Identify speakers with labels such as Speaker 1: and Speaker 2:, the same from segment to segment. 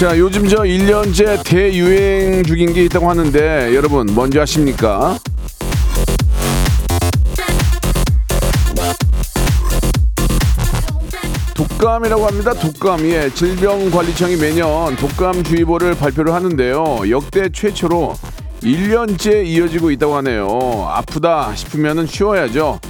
Speaker 1: 자 요즘 저 1년째 대유행 중인 게 있다고 하는데 여러분 뭔지 아십니까? 독감이라고 합니다. 독감. 예. 질병관리청이 매년 독감주의보를 발표를 하는데요. 역대 최초로 1년째 이어지고 있다고 하네요. 아프다 싶으면 쉬어야죠.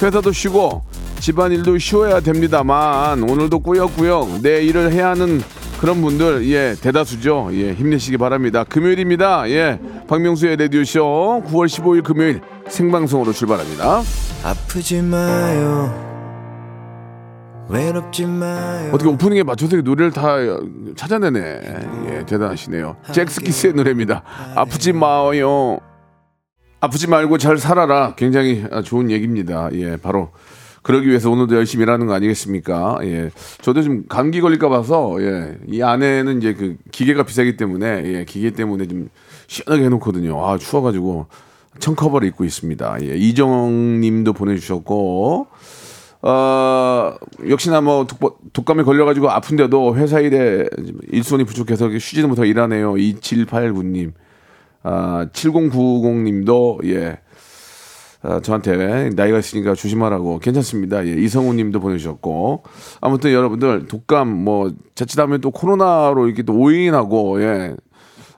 Speaker 1: 회사도 쉬고 집안일도 쉬어야 됩니다만 오늘도 꾸역꾸역 내 일을 해야 하는 그런 분들 예 대다수죠. 예 힘내시기 바랍니다. 금요일입니다. 예 박명수의 라디오 쇼 9월 15일 금요일 생방송으로 출발합니다.
Speaker 2: 아프지 마요 외롭지 마요
Speaker 1: 어떻게 오프닝에 맞춰서 노래를 다 찾아내네. 예, 대단하시네요. 잭스키스의 노래입니다. 아프지 마요. 아프지 말고 잘 살아라. 굉장히 좋은 얘기입니다. 예, 바로 그러기 위해서 오늘도 열심히 일하는 거 아니겠습니까? 예. 저도 좀 감기 걸릴까 봐서 예. 이 안에는 이제 그 기계가 비싸기 때문에 예, 기계 때문에 좀 시원하게 해 놓거든요. 아, 추워 가지고 청커버를 입고 있습니다. 예. 이정 님도 보내 주셨고 어, 역시나 뭐 독, 독감에 걸려가지고 아픈데도 회사 일에 일손이 부족해서 쉬지도 못하고 일하네요. 2789님. 아, 7090님도, 예. 아, 저한테 나이가 있으니까 조심하라고 괜찮습니다. 예, 이성우 님도 보내주셨고. 아무튼 여러분들 독감 뭐 자칫하면 또 코로나로 이렇게 또 오인하고, 예.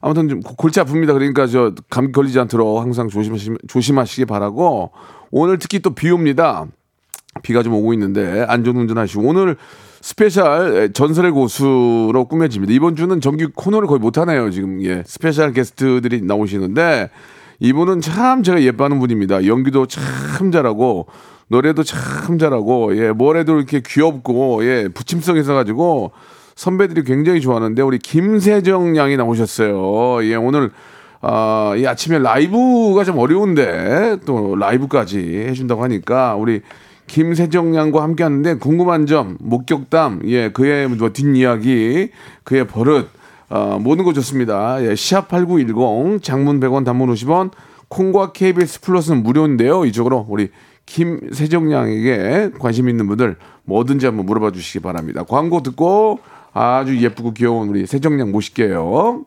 Speaker 1: 아무튼 좀 고- 골치 아픕니다. 그러니까 저 감기 걸리지 않도록 항상 조심하시, 조심하시기 바라고. 오늘 특히 또 비 옵니다. 비가 좀 오고 있는데 안전운전 하시고 오늘 special 전설의 고수로 꾸며집니다. 이번 주는 정규 코너를 거의 못 하네요. 지금 예 special guest들이 나오시는데 이분은 참 제가 예뻐하는 분입니다. 연기도 참 잘하고 노래도 참 잘하고 예 뭐래도 이렇게 귀엽고 예 부침성 있어가지고 선배들이 굉장히 좋아하는데 우리 김세정 양이 나오셨어요. 예 오늘 아, 이 아침에 라이브가 좀 어려운데 또 라이브까지 해준다고 하니까 우리 김세정 양과 함께 하는데 궁금한 점, 목격담, 예, 그의 뭐 뒷이야기, 그의 버릇, 어, 모든 거 좋습니다. 예, 시합 8910, 장문 100원, 단문 50원, 콩과 KBS 플러스는 무료인데요. 이쪽으로 우리 김세정 양에게 관심 있는 분들 뭐든지 한번 물어봐 주시기 바랍니다. 광고 듣고 아주 예쁘고 귀여운 우리 세정 양 모실게요.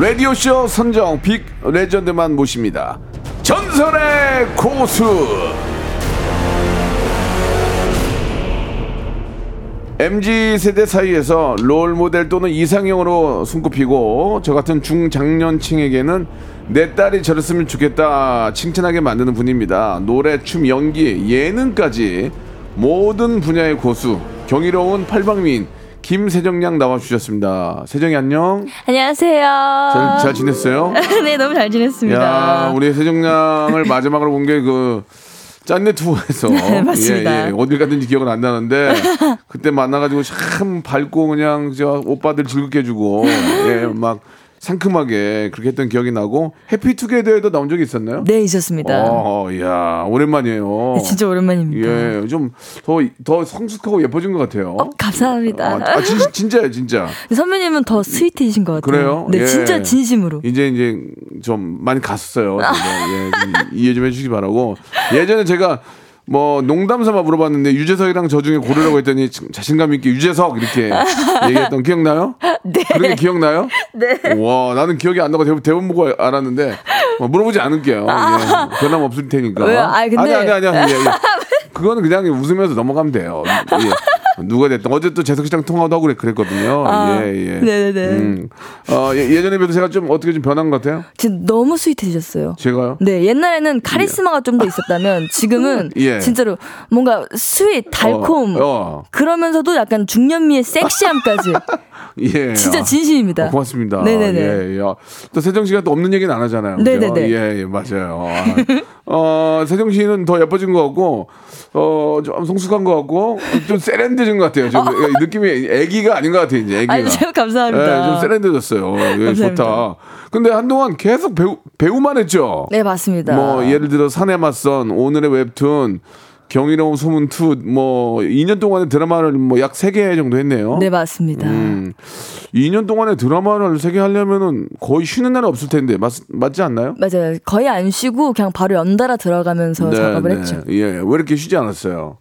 Speaker 1: 라디오쇼 선정 빅 레전드만 모십니다. 전설의 고수. MZ 세대 사이에서 롤 모델 또는 이상형으로 손꼽히고 저 같은 중장년층에게는 내 딸이 저랬으면 좋겠다 칭찬하게 만드는 분입니다. 노래, 춤, 연기, 예능까지 모든 분야의 고수 경이로운 팔방미인 김세정 양 나와주셨습니다. 세정이 안녕.
Speaker 3: 안녕하세요.
Speaker 1: 잘, 잘 지냈어요?
Speaker 3: 네, 너무 잘 지냈습니다.
Speaker 1: 야, 우리 세정 양을 마지막으로 본 게 그 짠내 투어에서
Speaker 3: 네, 맞습니다.
Speaker 1: 예, 예. 어딜 갔는지 기억은 안 나는데 그때 만나가지고 참 밝고 그냥 저 오빠들 즐겁게 해주고 예, 막 상큼하게 그렇게 했던 기억이 나고 해피투게더에도 나온 적이 있었나요?
Speaker 3: 네, 있었습니다.
Speaker 1: 어, 야 오랜만이에요.
Speaker 3: 네, 진짜 오랜만입니다.
Speaker 1: 예, 좀 더 더 성숙하고 예뻐진 것 같아요.
Speaker 3: 어, 감사합니다.
Speaker 1: 아, 아, 진, 진짜예요, 진짜.
Speaker 3: 선배님은 더 스위트이신 것 같아요.
Speaker 1: 그래요?
Speaker 3: 네,
Speaker 1: 예.
Speaker 3: 진짜 진심으로.
Speaker 1: 이제 이제 좀 많이 갔었어요. 제가. 예, 좀 이해 좀 해주시기 바라고. 예전에 제가 뭐 농담 삼아 물어봤는데 유재석이랑 저 중에 고르라고 했더니 자신감 있게 유재석 이렇게 얘기했던 기억나요?
Speaker 3: 네.
Speaker 1: 그런 게 기억나요? 네. 와 나는 기억이 안 나고 대본, 대본 보고 알았는데 뭐 물어보지 않을게요. 예, 변함 없을 테니까.
Speaker 3: 왜요? 아, 근데-
Speaker 1: 아니 아니 아니 아니. 예, 예. 그거는 그냥 웃으면서 넘어가면 돼요. 예. 누가 됐든 어제 또 재석 씨랑 통화도 하고 그랬거든요.
Speaker 4: 아,
Speaker 1: 예, 예.
Speaker 4: 네네네.
Speaker 1: 음. 어, 예, 전에 비해서 제가 좀 어떻게 좀 변한 것 같아요?
Speaker 4: 진짜 너무 sweet해졌어요.
Speaker 1: 제가요?
Speaker 4: 네, 옛날에는 카리스마가 좀 더 있었다면 지금은
Speaker 1: 예.
Speaker 4: 진짜로 뭔가 sweet, 달콤
Speaker 1: 어, 어.
Speaker 4: 그러면서도 약간 중년미의 섹시함까지
Speaker 1: 예.
Speaker 4: 진짜
Speaker 1: 아,
Speaker 4: 진심입니다.
Speaker 1: 어, 고맙습니다.
Speaker 4: 네네네.
Speaker 1: 예, 예. 또 세정 씨가 또 없는 얘기는 안 하잖아요. 그죠?
Speaker 4: 네네네.
Speaker 1: 예, 예, 맞아요. 아, 어, 세정 씨는 더 예뻐진 것 같고, 어, 좀 성숙한 것 같고, 좀 세련되진 것 같아요. 좀 느낌이 애기가 아닌 것 같아요, 이제 애기가.
Speaker 4: 아니, 감사합니다.
Speaker 1: 예, 좀 세련돼졌어요. 예. 좋다. 근데 한동안 계속 배우, 배우만 했죠?
Speaker 4: 네, 맞습니다.
Speaker 1: 뭐, 예를 들어, 사내 맞선, 오늘의 웹툰, 경이로운 소문 two, 뭐, 2년 동안의 드라마를 뭐 약 3개 정도 했네요.
Speaker 4: 네, 맞습니다.
Speaker 1: 음, 2년 동안에 드라마를 세개 하려면은 거의 쉬는 날이 없을 텐데 맞, 맞지 않나요?
Speaker 4: 맞아요. 거의 안 쉬고 그냥 바로 연달아 들어가면서 작업을 했죠.
Speaker 1: 예, 왜 이렇게 쉬지 않았어요?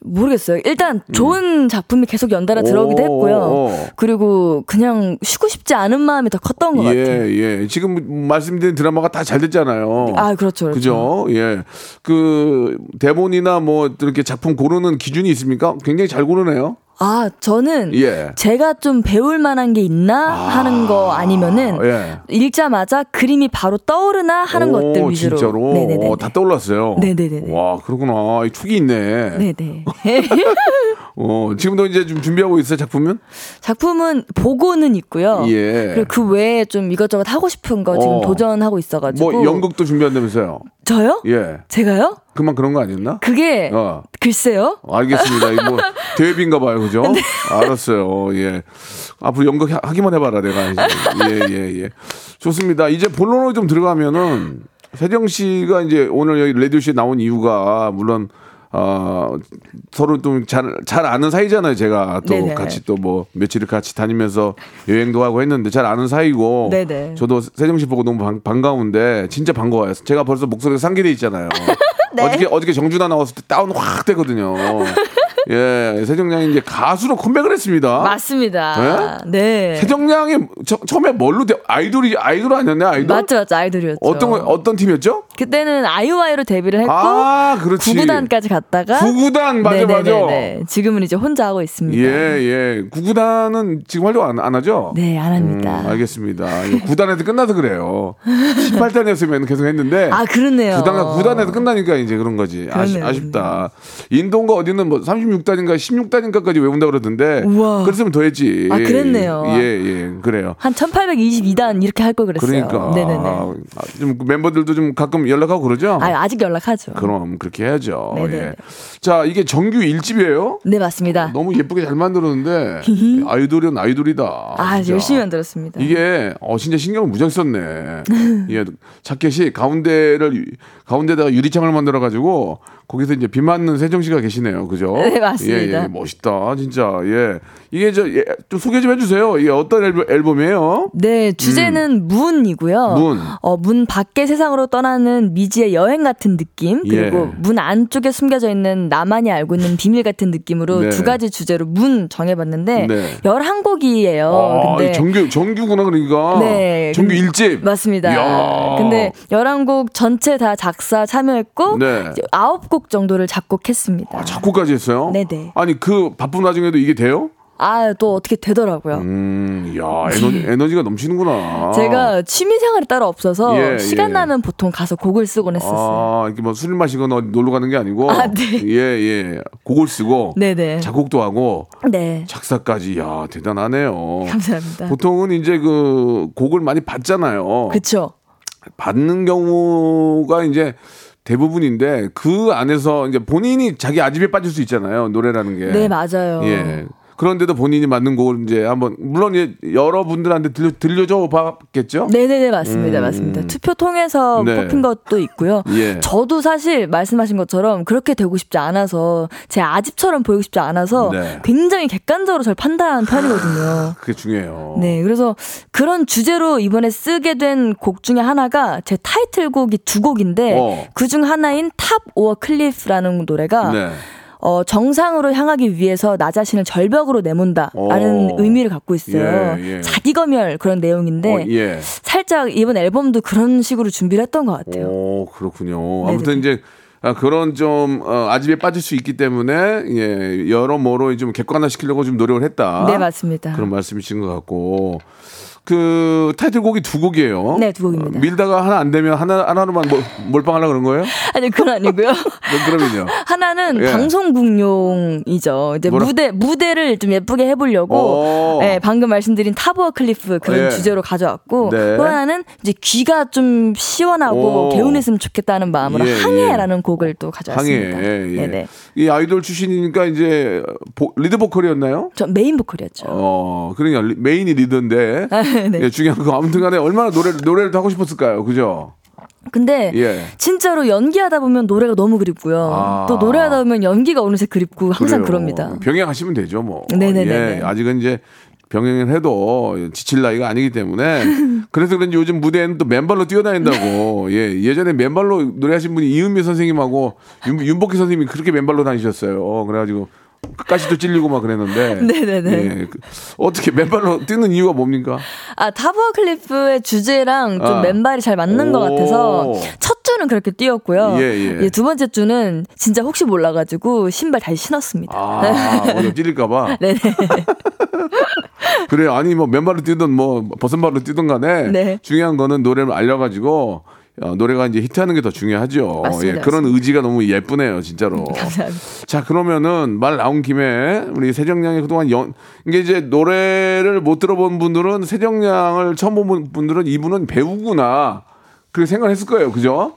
Speaker 4: 모르겠어요. 일단 좋은 작품이 계속 연달아 들어오기도
Speaker 1: 오,
Speaker 4: 했고요.
Speaker 1: 오.
Speaker 4: 그리고 그냥 쉬고 싶 지 않은 마음이 더 컸던 것
Speaker 1: 예,
Speaker 4: 같아요.
Speaker 1: 예. 지금 말씀드린 드라마가 다 잘 됐잖아요.
Speaker 4: 아, 그렇죠, 그렇죠.
Speaker 1: 그죠? 예. 그 대본이나 뭐 이렇게 작품 고르는 기준이 있습니까? 굉장히 잘 고르네요.
Speaker 4: 아, 저는
Speaker 1: 예.
Speaker 4: 제가 좀 배울 만한 게 있나 하는 거 아니면은
Speaker 1: 예.
Speaker 4: 읽자마자 그림이 바로 떠오르나 하는
Speaker 1: 오,
Speaker 4: 것들 위주로.
Speaker 1: 진짜로?
Speaker 4: 네네네.
Speaker 1: 어, 다 떠올랐어요.
Speaker 4: 네네네네.
Speaker 1: 와, 그렇구나. 이 촉이 있네.
Speaker 4: 네네.
Speaker 1: 어, 지금도 이제 좀 준비하고 있어요, 작품은?
Speaker 4: 작품은 보고는 있고요.
Speaker 1: 예.
Speaker 4: 그리고 그 외에 좀 이것저것 하고 싶은 거 지금
Speaker 1: 어.
Speaker 4: 도전하고 있어가지고.
Speaker 1: 뭐 연극도 준비한다면서요?
Speaker 4: 저요?
Speaker 1: 예.
Speaker 4: 제가요?
Speaker 1: 그만 그런 거 아니었나?
Speaker 4: 그게
Speaker 1: 어.
Speaker 4: 글쎄요.
Speaker 1: 알겠습니다. 이거 뭐 대회비인가 봐요, 그죠?
Speaker 4: 네.
Speaker 1: 알았어요. 예. 앞으로 연극 하- 하기만 해봐라, 내가. 예, 예, 예. 좋습니다. 이제 본론으로 좀 들어가면은 세정 씨가 이제 오늘 여기 라디오쇼에 나온 이유가 물론 어, 서로 좀잘잘 아는 사이잖아요. 제가 또
Speaker 4: 네네.
Speaker 1: 같이 또 뭐 며칠을 같이 다니면서 여행도 하고 했는데 잘 아는 사이고.
Speaker 4: 네네.
Speaker 1: 저도 세정 씨 보고 너무 반, 반가운데 진짜 반가워요. 제가 벌써 목소리가 상기돼 있잖아요.
Speaker 4: 네.
Speaker 1: 어저께 어저께 정준하 나왔을 때 다운 확 되거든요. 예, 세정양이 이제 가수로 컴백을 했습니다.
Speaker 4: 맞습니다. 네.
Speaker 1: 세정양이 처, 처음에 뭘로 돼? 아이돌이 아이돌 아니었네 아이돌?
Speaker 4: 맞죠, 맞죠. 아이돌이었죠.
Speaker 1: 어떤 거- 어떤 팀이었죠?
Speaker 4: 그때는 아이오아이로 데뷔를 했고
Speaker 1: 아, 그렇지.
Speaker 4: 구구단까지 갔다가
Speaker 1: 구구단 맞아 맞아.
Speaker 4: 네네네네. 지금은 이제 혼자 하고 있습니다.
Speaker 1: 예, 예. 구구단은 지금 활동 안, 안 하죠?
Speaker 4: 네, 안 합니다.
Speaker 1: 음, 알겠습니다. 이거 구단에서 끝나서 그래요. 18단이었으면 계속 했는데.
Speaker 4: 아, 그렇네요.
Speaker 1: 구단가 구단에서 끝나니까 이제 그런 거지.
Speaker 4: 그러네요,
Speaker 1: 아쉽다. 인도인가 어디는 뭐 36 단인가 16단인가까지 외운다 그러던데.
Speaker 4: 우와.
Speaker 1: 그랬으면 더 했지.
Speaker 4: 아, 그랬네요.
Speaker 1: 예, 예. 그래요.
Speaker 4: 한 1822단 이렇게 할 걸 그랬어요.
Speaker 1: 그러니까
Speaker 4: 네네네.
Speaker 1: 아, 좀 멤버들도 좀 가끔 연락하고 그러죠.
Speaker 4: 아, 아직 연락하죠.
Speaker 1: 그럼 그렇게 해야죠.
Speaker 4: 네네.
Speaker 1: 예. 자 이게 정규 1집이에요.
Speaker 4: 네, 맞습니다.
Speaker 1: 너무 예쁘게 잘 만들었는데 아이돌은 아이돌이다.
Speaker 4: 아,
Speaker 1: 진짜.
Speaker 4: 열심히 만들었습니다.
Speaker 1: 이게 어 진짜 신경을 무지하게 썼네. 예, 자켓이 가운데를 유- 가운데다가 유리창을 만들어 가지고 거기서 이제 비 맞는 세정 씨가 계시네요. 그죠?
Speaker 4: 네, 맞습니다.
Speaker 1: 예, 예, 멋있다. 진짜. 예. 이게 저 예, 좀 소개 좀 해 주세요. 이게 어떤 앨범, 앨범이에요?
Speaker 4: 네, 주제는 문이고요.
Speaker 1: 음. 문.
Speaker 4: 어, 문 밖의 세상으로 떠나는 미지의 여행 같은 느낌, 그리고
Speaker 1: 예.
Speaker 4: 문 안쪽에 숨겨져 있는 나만이 알고 있는 비밀 같은 느낌으로
Speaker 1: 네.
Speaker 4: 두 가지 주제로 문 정해 봤는데,
Speaker 1: 네.
Speaker 4: 11곡이에요.
Speaker 1: 아,
Speaker 4: 근데
Speaker 1: 정규 정규구나 그러니까.
Speaker 4: 네.
Speaker 1: 정규
Speaker 4: 근-
Speaker 1: 일집
Speaker 4: 맞습니다.
Speaker 1: 이야.
Speaker 4: 근데 11곡 전체 다 작사 참여했고
Speaker 1: 네.
Speaker 4: 이제 9곡 정도를 작곡했습니다.
Speaker 1: 아, 작곡까지 했어요?
Speaker 4: 네네.
Speaker 1: 아니 그 바쁜 와중에도 이게 돼요?
Speaker 4: 아, 또 어떻게 되더라고요.
Speaker 1: 음, 야 에너지, 에너지가 넘치는구나.
Speaker 4: 제가 취미 생활이 따로 없어서
Speaker 1: 예,
Speaker 4: 시간
Speaker 1: 예.
Speaker 4: 나면 보통 가서 곡을 쓰곤 했었어요.
Speaker 1: 아, 이렇게 뭐 술 마시거나 놀러 가는 게 아니고.
Speaker 4: 아, 네.
Speaker 1: 예, 예. 곡을 쓰고.
Speaker 4: 네네.
Speaker 1: 작곡도 하고.
Speaker 4: 네.
Speaker 1: 작사까지. 야, 대단하네요.
Speaker 4: 감사합니다.
Speaker 1: 보통은 이제 그 곡을 많이 받잖아요.
Speaker 4: 그쵸.
Speaker 1: 받는 경우가 이제 대부분인데 그 안에서 이제 본인이 자기 아집에 빠질 수 있잖아요. 노래라는 게.
Speaker 4: 네, 맞아요.
Speaker 1: 예. 그런데도 본인이 만든 곡을 이제 한번 물론 이제 여러분들한테 들려 들려줘 봤겠죠?
Speaker 4: 네네네, 맞습니다.
Speaker 1: 음.
Speaker 4: 맞습니다. 투표 통해서
Speaker 1: 네.
Speaker 4: 뽑힌 것도 있고요.
Speaker 1: 예.
Speaker 4: 저도 사실 말씀하신 것처럼 그렇게 되고 싶지 않아서 제 아집처럼 보이고 싶지 않아서
Speaker 1: 네.
Speaker 4: 굉장히 객관적으로 절 판단하는 편이거든요.
Speaker 1: 그게 중요해요.
Speaker 4: 네, 그래서 그런 주제로 이번에 쓰게 된 곡 중에 하나가 제 타이틀곡이 두 곡인데
Speaker 1: 어.
Speaker 4: 그중 하나인 Top or Cliff라는 노래가
Speaker 1: 네.
Speaker 4: 어, 정상으로 향하기 위해서 나 자신을 절벽으로 내몬다라는
Speaker 1: 오.
Speaker 4: 의미를 갖고 있어요.
Speaker 1: 예, 예.
Speaker 4: 자기검열 그런 내용인데
Speaker 1: 어, 예.
Speaker 4: 살짝 이번 앨범도 그런 식으로 준비를 했던 것 같아요.
Speaker 1: 오, 그렇군요.
Speaker 4: 네네네.
Speaker 1: 아무튼 이제 아, 그런 좀 어, 아집에 빠질 수 있기 때문에 예, 여러모로 좀 객관화 시키려고 좀 노력을 했다.
Speaker 4: 네, 맞습니다.
Speaker 1: 그런 말씀이신 것 같고 그 타이틀곡이 두 곡이에요.
Speaker 4: 네, 두 곡입니다.
Speaker 1: 어, 밀다가 하나 안 되면 하나 하나로만 몰, 몰빵하려 그런 거예요?
Speaker 4: 아니 그건 아니고요.
Speaker 1: 그럼- 그러면요.
Speaker 4: 하나는
Speaker 1: 예.
Speaker 4: 방송국용이죠. 이제
Speaker 1: 뭐라-
Speaker 4: 무대 무대를 좀 예쁘게 해 보려고,
Speaker 1: 오.
Speaker 4: 예, 방금 말씀드린 타버어 클리프 그런
Speaker 1: 예.
Speaker 4: 주제로 가져왔고,
Speaker 1: 네.
Speaker 4: 또 하나는 이제 귀가 좀 시원하고
Speaker 1: 오.
Speaker 4: 개운했으면 좋겠다는 마음으로
Speaker 1: 예,
Speaker 4: 항해라는 곡을 또 가져왔습니다.
Speaker 1: 항해. 예.
Speaker 4: 네네.
Speaker 1: 이 아이돌 출신이니까 이제 보- lead 보컬이었나요?
Speaker 4: 저 메인 보컬이었죠.
Speaker 1: 어, 그러니까 리- main이 리더인데
Speaker 4: 네.
Speaker 1: 예, 중요한 거 아무튼간에 얼마나 노래를 노래를 더 하고 싶었을까요, 그죠?
Speaker 4: 근데
Speaker 1: 예.
Speaker 4: 진짜로 연기하다 보면 노래가 너무 그립고요.
Speaker 1: 아.
Speaker 4: 또 노래하다 보면 연기가 어느새 그립고 항상
Speaker 1: 그래요.
Speaker 4: 그럽니다
Speaker 1: 병행하시면 되죠, 뭐.
Speaker 4: 네네네네.
Speaker 1: 예, 아직은 이제 병행을 해도 지칠 나이가 아니기 때문에 그래서 그런지 요즘 무대에는 또 맨발로 뛰어다닌다고. 예, 예전에 맨발로 노래하신 분이 이은미 선생님하고 윤, 윤복희 선생님이 그렇게 맨발로 다니셨어요. 그래가지고 끝까지도 찔리고 막 그랬는데.
Speaker 4: 네네네.
Speaker 1: 예, 그- 어떻게 맨발로 뛰는 이유가 뭡니까?
Speaker 4: 아 타버 클리프의 주제랑 좀
Speaker 1: 아.
Speaker 4: 맨발이 잘 맞는 것
Speaker 1: 오.
Speaker 4: 같아서 첫 주는 그렇게 뛰었고요.
Speaker 1: 예, 예.
Speaker 4: 두 번째 주는 진짜 혹시 몰라가지고 신발 다시 신었습니다.
Speaker 1: 아, 오늘 찔릴까봐.
Speaker 4: 네네.
Speaker 1: 그래 아니 뭐 맨발로 뛰든 뭐 벗은 발로 뛰든 간에
Speaker 4: 네.
Speaker 1: 중요한 거는 노래를 알려가지고 어, 노래가 이제 히트하는 게 더 중요하죠.
Speaker 4: 맞습니다,
Speaker 1: 예, 그런 의지가 너무 예쁘네요, 진짜로.
Speaker 4: 감사합니다.
Speaker 1: 자 그러면은 말 나온 김에 우리 세정량이 그동안 연 이게 이제 노래를 못 들어본 분들은 세정량을 처음 본 분들은 이분은 배우구나 그렇게 생각했을 거예요, 그죠?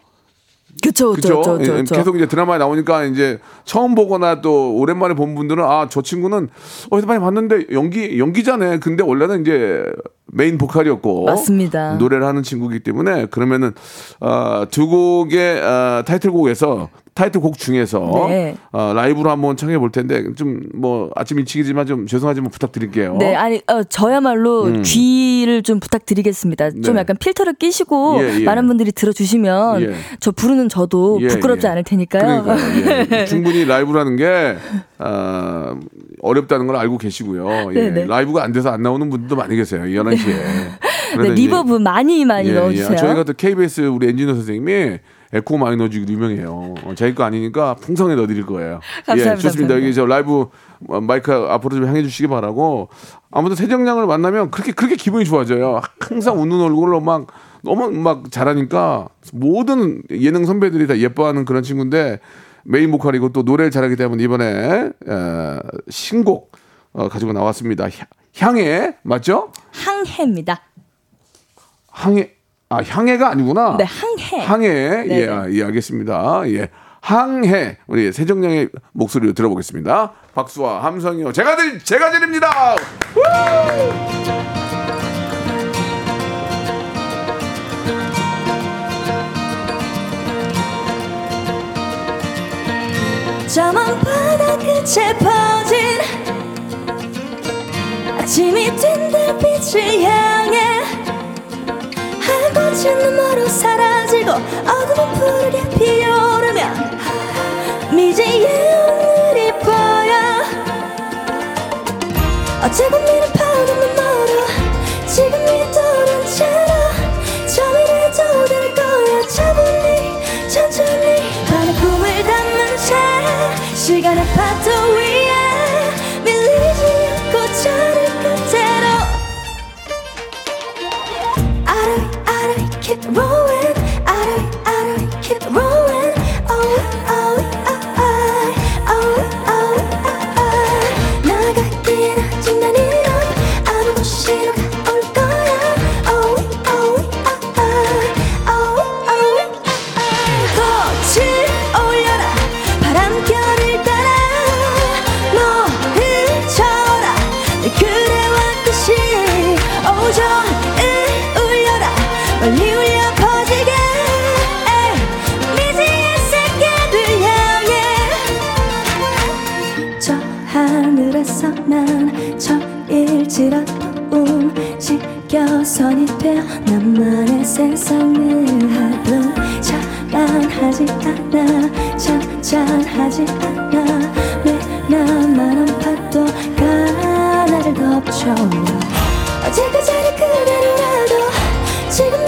Speaker 4: 그쵸, 그쵸,
Speaker 1: 예,
Speaker 4: 그쵸.
Speaker 1: 계속 이제 드라마에 나오니까 이제 처음 보거나 또 오랜만에 본 분들은 아 저 친구는 어디서 많이 봤는데 연기 연기자네. 근데 원래는 이제 메인 보컬이었고
Speaker 4: 맞습니다.
Speaker 1: 노래를 하는 친구이기 때문에 그러면은 어, 두 곡의 어, 타이틀곡에서 타이틀곡 중에서
Speaker 4: 네.
Speaker 1: 어, 라이브로 한번 청해 볼 텐데 좀 뭐 아침 일찍이지만 좀 죄송하지만 부탁드릴게요.
Speaker 4: 네, 아니, 어, 저야말로 귀를 좀 부탁드리겠습니다. 좀
Speaker 1: 음. 네.
Speaker 4: 약간 필터를 끼시고
Speaker 1: 예, 예.
Speaker 4: 많은 분들이 들어주시면
Speaker 1: 예.
Speaker 4: 저 부르는 저도
Speaker 1: 예,
Speaker 4: 부끄럽지
Speaker 1: 예.
Speaker 4: 않을 테니까요.
Speaker 1: 그러니까요. 예. 충분히 라이브라는 게 어, 어렵다는 걸 알고 계시고요. 예.
Speaker 4: 네네.
Speaker 1: 라이브가 안 돼서 안 나오는 분들도 많이 계세요. 11시에.
Speaker 4: 네, reverb 많이 많이 넣어주세요.
Speaker 1: 저희가 또 KBS 우리 엔지니어 선생님이 에코 많이 넣어주기로 유명해요. 어, 자기 거 아니니까 풍성히 넣어드릴 거예요.
Speaker 4: 감사합니다,
Speaker 1: 예, 좋습니다.
Speaker 4: 감사합니다.
Speaker 1: 여기 저 라이브 어, 마이크 앞으로 좀 향해 주시기 바라고. 아무튼 세정 양을 만나면 그렇게 그렇게 기분이 좋아져요. 항상 웃는 얼굴로 막 너무 막 잘하니까 모든 예능 선배들이 다 예뻐하는 그런 친구인데 메인 보컬이고 또 노래를 잘하기 때문에 이번에 어, 신곡 어, 가지고 나왔습니다. 향- 향해 맞죠?
Speaker 4: 항해입니다.
Speaker 1: 항해 아 향해가 아니구나.
Speaker 4: 네, 항해.
Speaker 1: 항해 예,
Speaker 4: 네네.
Speaker 1: 아, 예 알겠습니다. 예. 항해 우리 세정량의 목소리를 들어보겠습니다. 박수와 함성이요. 제가 드 제가 드립니다.
Speaker 4: 저먼 바다 끝에 퍼진 아침이 뜬 달빛을 향해 한 꽃은 눈으로 사라지고 어둠은 푸르게 피어오르면 미지의 오늘이 보여. 어제 봄이는 파도는 멀어 그대로라도 지금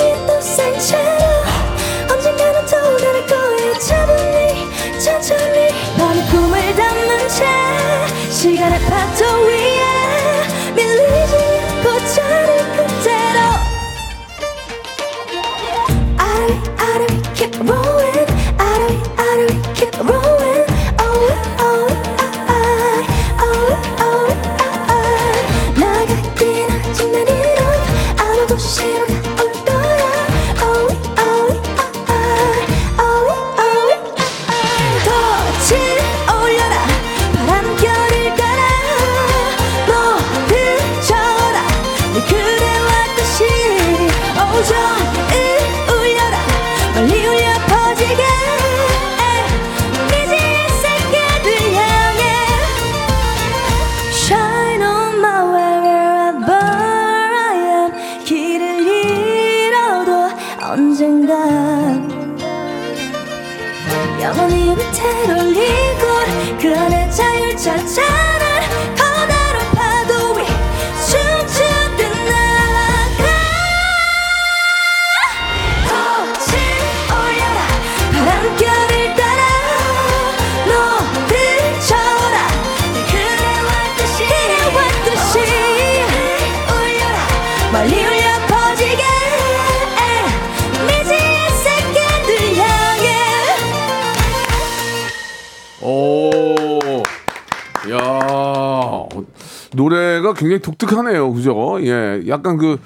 Speaker 1: 굉장히 독특하네요, 그죠? 예, 약간 그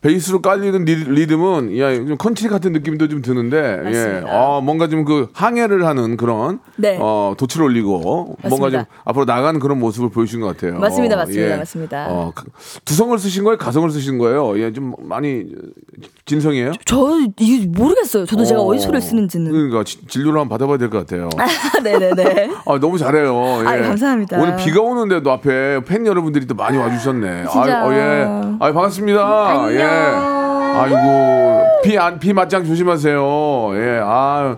Speaker 1: 베이스로 깔리는 리, 리듬은 야, 좀 컨트리 같은 느낌도 좀 드는데, 예,
Speaker 4: 맞습니다.
Speaker 1: 아, 뭔가 좀 그 항해를 하는 그런
Speaker 4: 네.
Speaker 1: 어, 돛을 올리고 뭔가 좀
Speaker 4: 맞습니다.
Speaker 1: 앞으로 나가는 그런 모습을 보여준 것 같아요.
Speaker 4: 맞습니다, 맞습니다, 맞습니다.
Speaker 1: 어, 그- 두성을 쓰신 거예요, 가성을 쓰신 거예요? 예, 좀 많이 진성이에요?
Speaker 4: 저 이게 모르겠어요. 저도 제가
Speaker 1: 어,
Speaker 4: 어디서를 쓰는지는.
Speaker 1: 그러니까 지- 진료를 한번 받아봐야 될 것 같아요.
Speaker 4: 네네네.
Speaker 1: 아, 너무 잘해요. 예.
Speaker 4: 아유, 감사합니다.
Speaker 1: 오늘 비가 오는데도 앞에 팬 여러분들이 또 많이 와주셨네.
Speaker 4: 진짜.
Speaker 1: 아유, 어, 예. 아유, 반갑습니다.
Speaker 4: 안녕.
Speaker 1: 예. 아이고, 비, 안, 비 맞장 조심하세요. 예. 아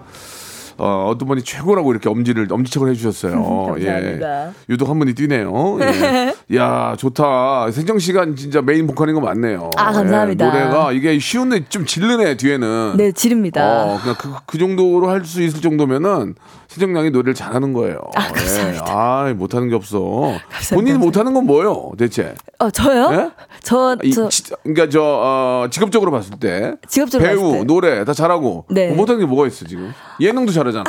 Speaker 1: 어, 어떤 분이 최고라고 이렇게 엄지를, 엄지척을 해주셨어요.
Speaker 4: 감사합니다.
Speaker 1: 예. 유독 한 분이 뛰네요. 예. 야, 좋다. 생정 시간 진짜 메인 보컬인 거 맞네요.
Speaker 4: 아, 감사합니다.
Speaker 1: 예. 노래가 이게 쉬운데 좀 질르네, 뒤에는.
Speaker 4: 네, 지릅니다.
Speaker 1: 어, 그냥 그, 그 정도로 할 수 있을 정도면은 세정량이 노래를 잘하는 거예요.
Speaker 4: 아, 감사합니다.
Speaker 1: 예. 아, 못하는 게 없어.
Speaker 4: 감사합니다.
Speaker 1: 본인이 못하는 건 뭐예요, 대체?
Speaker 4: 어, 저요?
Speaker 1: 예?
Speaker 4: 저,
Speaker 1: 이,
Speaker 4: 저,
Speaker 1: 지- 그러니까 저 어, 직업적으로 봤을 때
Speaker 4: 직업적으로
Speaker 1: 배우,
Speaker 4: 봤을 때.
Speaker 1: 노래 다 잘하고
Speaker 4: 네.
Speaker 1: 뭐 못하는 게 뭐가 있어 지금? 예능도 잘하 잖아.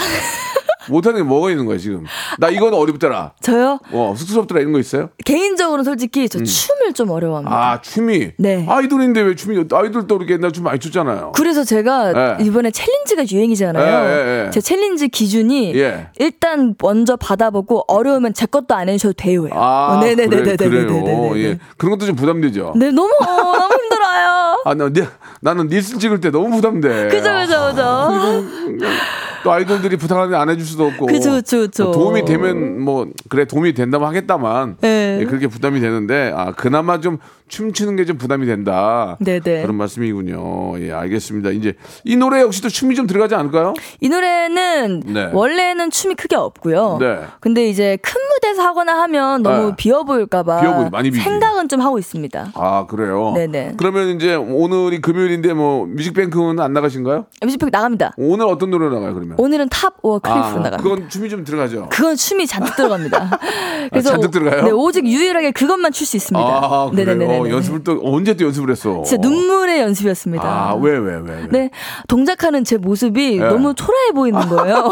Speaker 1: 못하는 게 뭐가 있는 거야 지금? 나 이건 어렵더라.
Speaker 4: 저요?
Speaker 1: 어, 쑥스럽더라 이런 거 있어요?
Speaker 4: 개인적으로 솔직히 저 춤을 좀 어려워합니다.
Speaker 1: 음. 아 춤이.
Speaker 4: 네.
Speaker 1: 아이돌인데 왜 춤이? 아이돌도 이렇게 옛날 춤 많이 췄잖아요.
Speaker 4: 그래서 제가
Speaker 1: 예.
Speaker 4: 이번에 챌린지가 유행이잖아요.
Speaker 1: 예.
Speaker 4: 제 챌린지 기준이
Speaker 1: 예.
Speaker 4: 일단 먼저 받아보고 어려우면 제 것도 안 해주셔도 돼요예요.
Speaker 1: 아,
Speaker 4: 네네네네네네네.
Speaker 1: 그래 요. 예. 그런 것도 좀 부담되죠.
Speaker 4: 네, 너무 어, 너무 힘들어요.
Speaker 1: 아, 나, 니- 나는 릴스 찍을 때 너무 부담돼.
Speaker 4: 그죠, 그죠, 그죠.
Speaker 1: 또 아이돌들이 부탁하는데 안 해줄 수도 없고.
Speaker 4: 그죠, 그죠.
Speaker 1: 뭐 도움이 되면 뭐 그래 도움이 된다면 하겠다만.
Speaker 4: 네.
Speaker 1: 예, 그렇게 부담이 되는데 아 그나마 좀 춤추는 게 좀 부담이 된다.
Speaker 4: 네네.
Speaker 1: 그런 말씀이군요. 예, 알겠습니다. 이제 이 노래 역시 또 춤이 좀 들어가지 않을까요?
Speaker 4: 이 노래는
Speaker 1: 네.
Speaker 4: 원래는 춤이 크게 없고요.
Speaker 1: 네.
Speaker 4: 근데 이제 큰 무대에서 하거나 하면 너무
Speaker 1: 네.
Speaker 4: 비어 보일까봐
Speaker 1: 비어 보이- 많이 비지.
Speaker 4: 생각은 좀 하고 있습니다.
Speaker 1: 아 그래요.
Speaker 4: 네네.
Speaker 1: 그러면 이제 오늘이 금요일인데 뭐 뮤직뱅크는 안 나가신가요?
Speaker 4: 뮤직뱅크 나갑니다.
Speaker 1: 오늘 어떤 노래 나가요 그러면?
Speaker 4: 오늘은 Top or Cliff로
Speaker 1: 아,
Speaker 4: 나갑니다.
Speaker 1: 그건 춤이 좀 들어가죠.
Speaker 4: 그건 춤이 잔뜩 들어갑니다. 그래서
Speaker 1: 잔뜩 들어가요?
Speaker 4: 네, 오직 유일하게 그것만 출 수 있습니다.
Speaker 1: 아?
Speaker 4: 네네네 네.
Speaker 1: 연습을 또 언제 또 연습을 했어?
Speaker 4: 진짜 눈물의 연습이었습니다.
Speaker 1: 아, 왜, 왜, 왜? 왜?
Speaker 4: 네, 동작하는 제 모습이
Speaker 1: 네.
Speaker 4: 너무 초라해 보이는 거예요.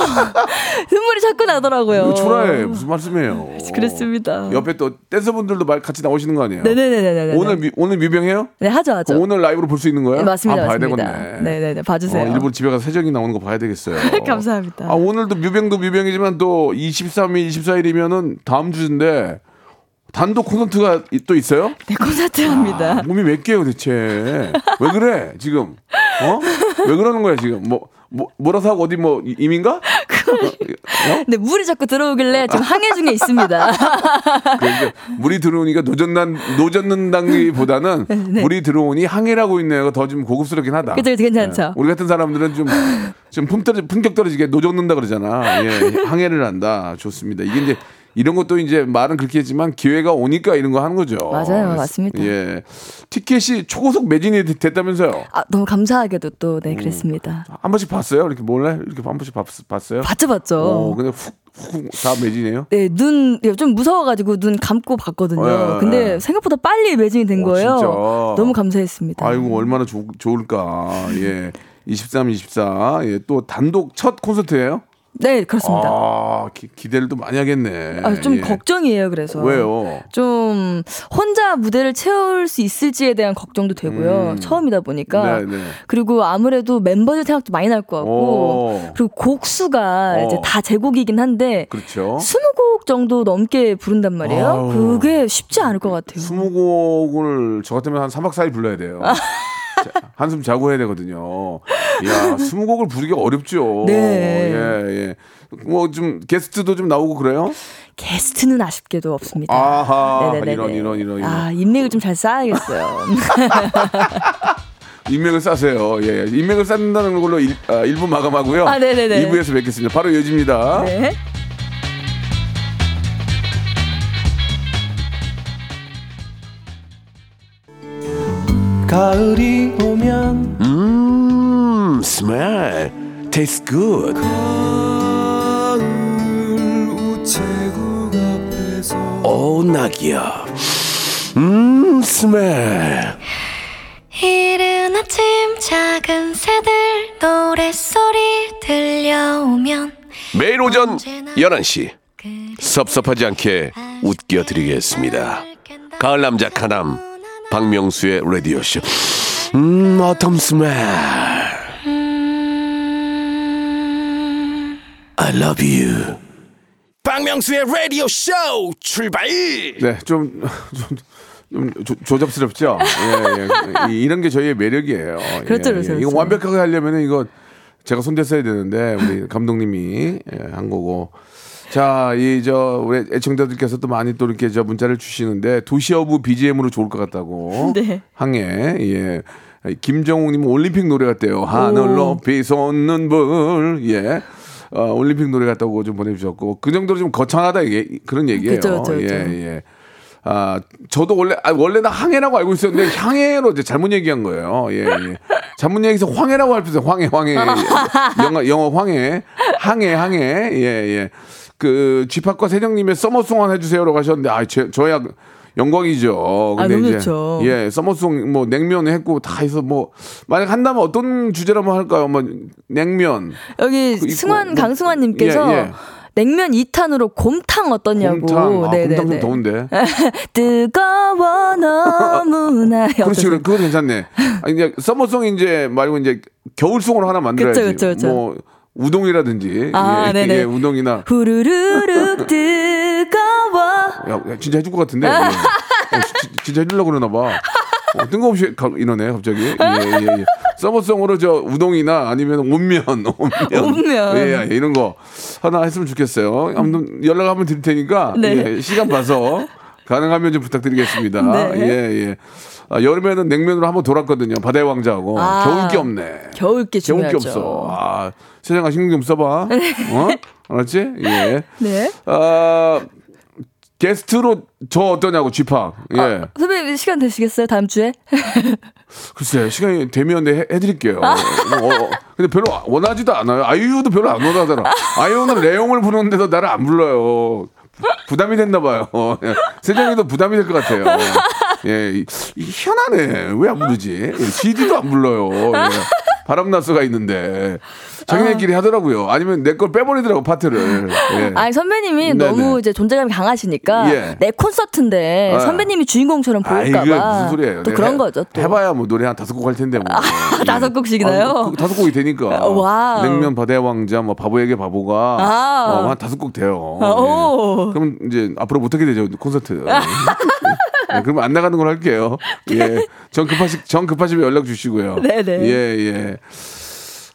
Speaker 4: 눈물이 자꾸 나더라고요.
Speaker 1: 초라해. 무슨 말씀이에요?
Speaker 4: 그렇습니다.
Speaker 1: 옆에 또 댄서분들도 말 같이 나오시는 거 아니에요?
Speaker 4: 네네네네네.
Speaker 1: 오늘 미, 오늘 뮤병해요?
Speaker 4: 네 하죠 하죠.
Speaker 1: 오늘 라이브로 볼 수 있는 거예요?
Speaker 4: 네, 맞습니다,
Speaker 1: 아, 봐야. 되겠네.
Speaker 4: 네네네, 봐주세요.
Speaker 1: 어, 일부러 집에 가서 세정이 나오는 거 봐야 되겠어요.
Speaker 4: 감사합니다.
Speaker 1: 아, 오늘도 뮤병도 뮤병이지만 또 23일, 24일이면은 다음 주인데 단독 콘서트가 이- 또 있어요?
Speaker 4: 네 콘서트 합니다.
Speaker 1: 몸이 몇 개예요, 대체? 왜 그래, 지금? 어? 왜 그러는 거야, 지금? 뭐, 뭐 뭐라서 하고 어디 뭐 이- 이민가? 어?
Speaker 4: 네 물이 자꾸 들어오길래 지금 항해 중에 있습니다.
Speaker 1: 그러니까 물이 들어오니까 노젓난 노젓는다기보다는 물이 들어오니 항해라고 있네요. 더 좀 고급스럽긴 하다.
Speaker 4: 그죠, 괜찮죠.
Speaker 1: 우리 같은 사람들은 좀, 좀 품 떨어, 품격 떨어지게 노젓는다 그러잖아. 예, 항해를 한다. 좋습니다. 이게 이제 이런 것도 이제 말은 그렇게 했지만 기회가 오니까 이런 거 하는 거죠.
Speaker 4: 맞아요. 맞습니다.
Speaker 1: 예. 티켓이 초고속 매진이 됐- 됐다면서요?
Speaker 4: 아, 너무 감사하게도 또, 네, 그랬습니다.
Speaker 1: 한 번씩 봤어요? 이렇게 몰래? 이렇게 한 번씩 봤, 봤어요?
Speaker 4: 봤죠, 봤죠.
Speaker 1: 오, 근데 훅, 훅, 다 매진이에요?
Speaker 4: 네, 눈, 좀 무서워가지고 눈 감고 봤거든요.
Speaker 1: 어, 예,
Speaker 4: 근데
Speaker 1: 예.
Speaker 4: 생각보다 빨리 매진이 된
Speaker 1: 어,
Speaker 4: 거예요.
Speaker 1: 진짜.
Speaker 4: 너무 감사했습니다.
Speaker 1: 아이고, 얼마나 좋, 좋을까. 예. 23, 24. 예. 또 단독 첫 콘서트예요
Speaker 4: 네, 그렇습니다.
Speaker 1: 아, 기, 기대를 또 많이 하겠네.
Speaker 4: 아, 좀
Speaker 1: 예.
Speaker 4: 걱정이에요, 그래서.
Speaker 1: 왜요?
Speaker 4: 좀 혼자 무대를 채울 수 있을지에 대한 걱정도 되고요.
Speaker 1: 음.
Speaker 4: 처음이다 보니까.
Speaker 1: 네, 네.
Speaker 4: 그리고 아무래도 멤버들 생각도 많이 날 것 같고.
Speaker 1: 오.
Speaker 4: 그리고 곡수가
Speaker 1: 어.
Speaker 4: 이제 다 제곡이긴 한데.
Speaker 1: 그렇죠.
Speaker 4: 20곡 정도 넘게 부른단 말이에요.
Speaker 1: 아우.
Speaker 4: 그게 쉽지 않을 것 같아요.
Speaker 1: 스무 곡을 저 같으면 한 3박 4일 불러야 돼요. 자, 한숨 자고 해야 되거든요. 이야, 스무 곡을 부르기 어렵죠.
Speaker 4: 네.
Speaker 1: 예, 예. 뭐 좀 게스트도 좀 나오고 그래요?
Speaker 4: 게스트는 아쉽게도 없습니다.
Speaker 1: 아하,
Speaker 4: 네네네네.
Speaker 1: 이런, 이런, 이런, 이런.
Speaker 4: 아, 인맥을 좀 잘 쌓아야겠어요.
Speaker 1: 인맥을 싸세요. 예, 예. 인맥을 쌓는다는 걸로 일, 아, 1부 마감하고요.
Speaker 4: 아, 네네네.
Speaker 1: 2부에서 뵙겠습니다. 바로 이어집니다.
Speaker 4: 네.
Speaker 5: 가을이 오면
Speaker 6: 음, smell. Tastes good. 오, 낙이야. 음, smell.
Speaker 3: 이른 아침 작은 새들 노랫소리 들려오면
Speaker 6: 매일 오전 11시 섭섭하지 않게 웃겨드리겠습니다. 가을 남자 카남 박명수의 라디오쇼. 음, autumn smell. I love you.
Speaker 5: 박명수의 라디오 쇼 출발
Speaker 1: 네, 좀, 좀, 좀 조, 조잡스럽죠? 예, 예. 이- 이런 게 저희의 매력이에요.
Speaker 4: 그렇죠,
Speaker 1: 예,
Speaker 4: 그렇죠,
Speaker 1: 예. 이거. 완벽하게 하려면 이거 제가 손댔어야 되는데, 우리 감독님이 예, 한 거고. 자, 이, 저, 우리 애청자들께서 또 많이 또 이렇게 저 문자를 주시는데, 도시어부 BGM으로 좋을 것 같다고.
Speaker 4: 네.
Speaker 1: 항해, 예. 김정욱님 올림픽 노래 같대요. 하늘 높이 솟는 불, 예. 어, 올림픽 노래 같다고 좀 보내주셨고, 그 정도로 좀 거창하다, 이게, 그런 얘기예요.
Speaker 4: 그쵸, 그쵸, 그쵸.
Speaker 1: 예, 예. 아, 저도 원래, 아, 원래는 항해라고 알고 있었는데, 향해로 이제 잘못 얘기한 거예요. 예, 예. 잘못 얘기해서 황해라고 할 뻔했어요. 황해, 황해. 영어, 영어 황해. 항해, 항해. 예, 예. 그, 쥐팍과 세정님의 서머송 해주세요라고 하셨는데, 아, 제, 저야 영광이죠.
Speaker 4: 아,
Speaker 1: 근데
Speaker 4: 너무
Speaker 1: 이제,
Speaker 4: 좋죠.
Speaker 1: 예, 서머송 뭐 냉면 했고 다 해서 뭐, 만약 한다면 어떤 주제로 한번 할까요? 뭐, 냉면.
Speaker 4: 여기
Speaker 1: 그 있고,
Speaker 4: 승환
Speaker 1: 뭐,
Speaker 4: 강승환 님께서
Speaker 1: 예, 예.
Speaker 4: 냉면 2탄으로 곰탕 어떠냐고.
Speaker 1: 곰탕. 아,
Speaker 4: 네네네.
Speaker 1: 곰탕 좀 더운데.
Speaker 4: 뜨거워 너무나.
Speaker 1: 그렇지, 그래, 그거 괜찮네. 아니, 이제 서머송 이제 말고 이제 겨울송으로 하나 만들어야지.
Speaker 4: 그쵸, 그쵸, 그쵸.
Speaker 1: 뭐 우동이라든지,
Speaker 4: 아,
Speaker 1: 예,
Speaker 4: 네네.
Speaker 1: 예, 우동이나.
Speaker 4: 후루루룩 뜨거워.
Speaker 1: 야, 야, 진짜 해줄 것 같은데. 예. 어, 지- 진짜 해주려고 그러나 봐. 어, 뜬금없이 가, 이러네, 갑자기. 예, 예, 예. 서머송으로 저 우동이나 아니면 온면, 온면.
Speaker 4: 온면.
Speaker 1: 예, 예, 이런 거 하나 했으면 좋겠어요. 아무튼 연락 한번 드릴 테니까
Speaker 4: 네.
Speaker 1: 예, 시간 봐서 가능하면 좀 부탁드리겠습니다.
Speaker 4: 네.
Speaker 1: 예, 예. 아, 여름에는 냉면으로 한번 돌았거든요. 바다의 왕자하고.
Speaker 4: 아.
Speaker 1: 겨울 게 없네.
Speaker 4: 겨울 게
Speaker 1: 겨울 게
Speaker 4: 중요하죠.
Speaker 1: 없어. 아, 세상아 신경 좀 써봐. 어? 알았지? 예.
Speaker 4: 네.
Speaker 1: 아, 게스트로 저 어떠냐고 쥐팍. 예.
Speaker 4: 아, 선배님 시간 되시겠어요 다음 주에?
Speaker 1: 글쎄 시간이 되면 네, 해, 해드릴게요. 어, 어, 근데 별로 원하지도 않아요. 아이유도 별로 안 원하더라. 아이유는 레옹을 부르는데도 나를 안 불러요. 부- 부담이 됐나 봐요. 예. 세정이도 부담이 될 것 같아요. 예, 이- 이 희한하네. 왜 안 부르지? 예, GD도 안 불러요. 예. 바람났어가 있는데 자기네끼리 하더라고요. 아니면 내 걸 빼버리더라고 파트를. 예.
Speaker 4: 아니 선배님이
Speaker 1: 네네.
Speaker 4: 너무 이제 존재감이 강하시니까
Speaker 1: 예.
Speaker 4: 내 콘서트인데
Speaker 1: 아.
Speaker 4: 선배님이 주인공처럼
Speaker 1: 아, 이게
Speaker 4: 보일까봐
Speaker 1: 무슨 소리예요?
Speaker 4: 또
Speaker 1: 내가
Speaker 4: 그런
Speaker 1: 해-
Speaker 4: 거죠. 또.
Speaker 1: 해봐야 뭐 노래 한 다섯 곡 할 텐데 뭐. 예.
Speaker 4: 다섯 곡씩이나요?
Speaker 1: 아, 그 다섯 곡이 되니까.
Speaker 4: Wow.
Speaker 1: 냉면 바다의 왕자, 뭐 바보에게 바보가
Speaker 4: 아.
Speaker 1: 어, 한 다섯 곡 돼요.
Speaker 4: 아, 오.
Speaker 1: 예. 그럼 이제 앞으로 못하게 되죠 콘서트. 예, 그러면 안 나가는 걸 할게요. 예, 정 급하시 정 급하시면 연락 주시고요.
Speaker 4: 네네.
Speaker 1: 예 예.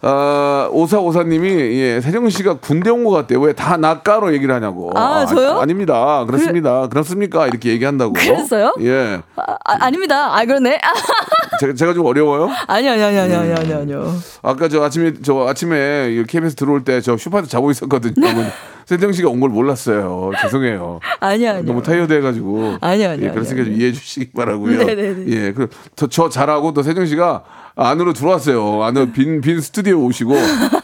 Speaker 1: 아, 오사오사님이, 예, 세정 씨가 군대 온 것 같대요. 왜다 낯가로 얘기를 하냐고.
Speaker 4: 아, 저요?
Speaker 1: 아 닙니다. 그렇습니다. 그렇습니까? 이렇게 얘기한다고.
Speaker 4: 그랬어요?
Speaker 1: 예.
Speaker 4: 아, 아, 아닙니다. 아 그러네. 아,
Speaker 1: 제가, 제가 좀 어려워요?
Speaker 4: 아니 아니 아니 아니 아니
Speaker 1: 음.
Speaker 4: 아니 아니요.
Speaker 1: 아까 저 아침에 저 아침에 이 KBS 들어올 때 저 슈퍼에서 자고 있었거든요. 세정 씨가 온 걸 몰랐어요. 죄송해요.
Speaker 4: 아니 아니.
Speaker 1: 너무 타이어드 해가지고.
Speaker 4: 아니요, 아니요,
Speaker 1: 예, 그래서
Speaker 4: 아니요.
Speaker 1: 좀 이해해 주시기 바라고요.
Speaker 4: 네네네.
Speaker 1: 예, 그, 저, 저 잘하고 또 세정 씨가 안으로 들어왔어요. 안으로 빈, 빈 스튜디오 오시고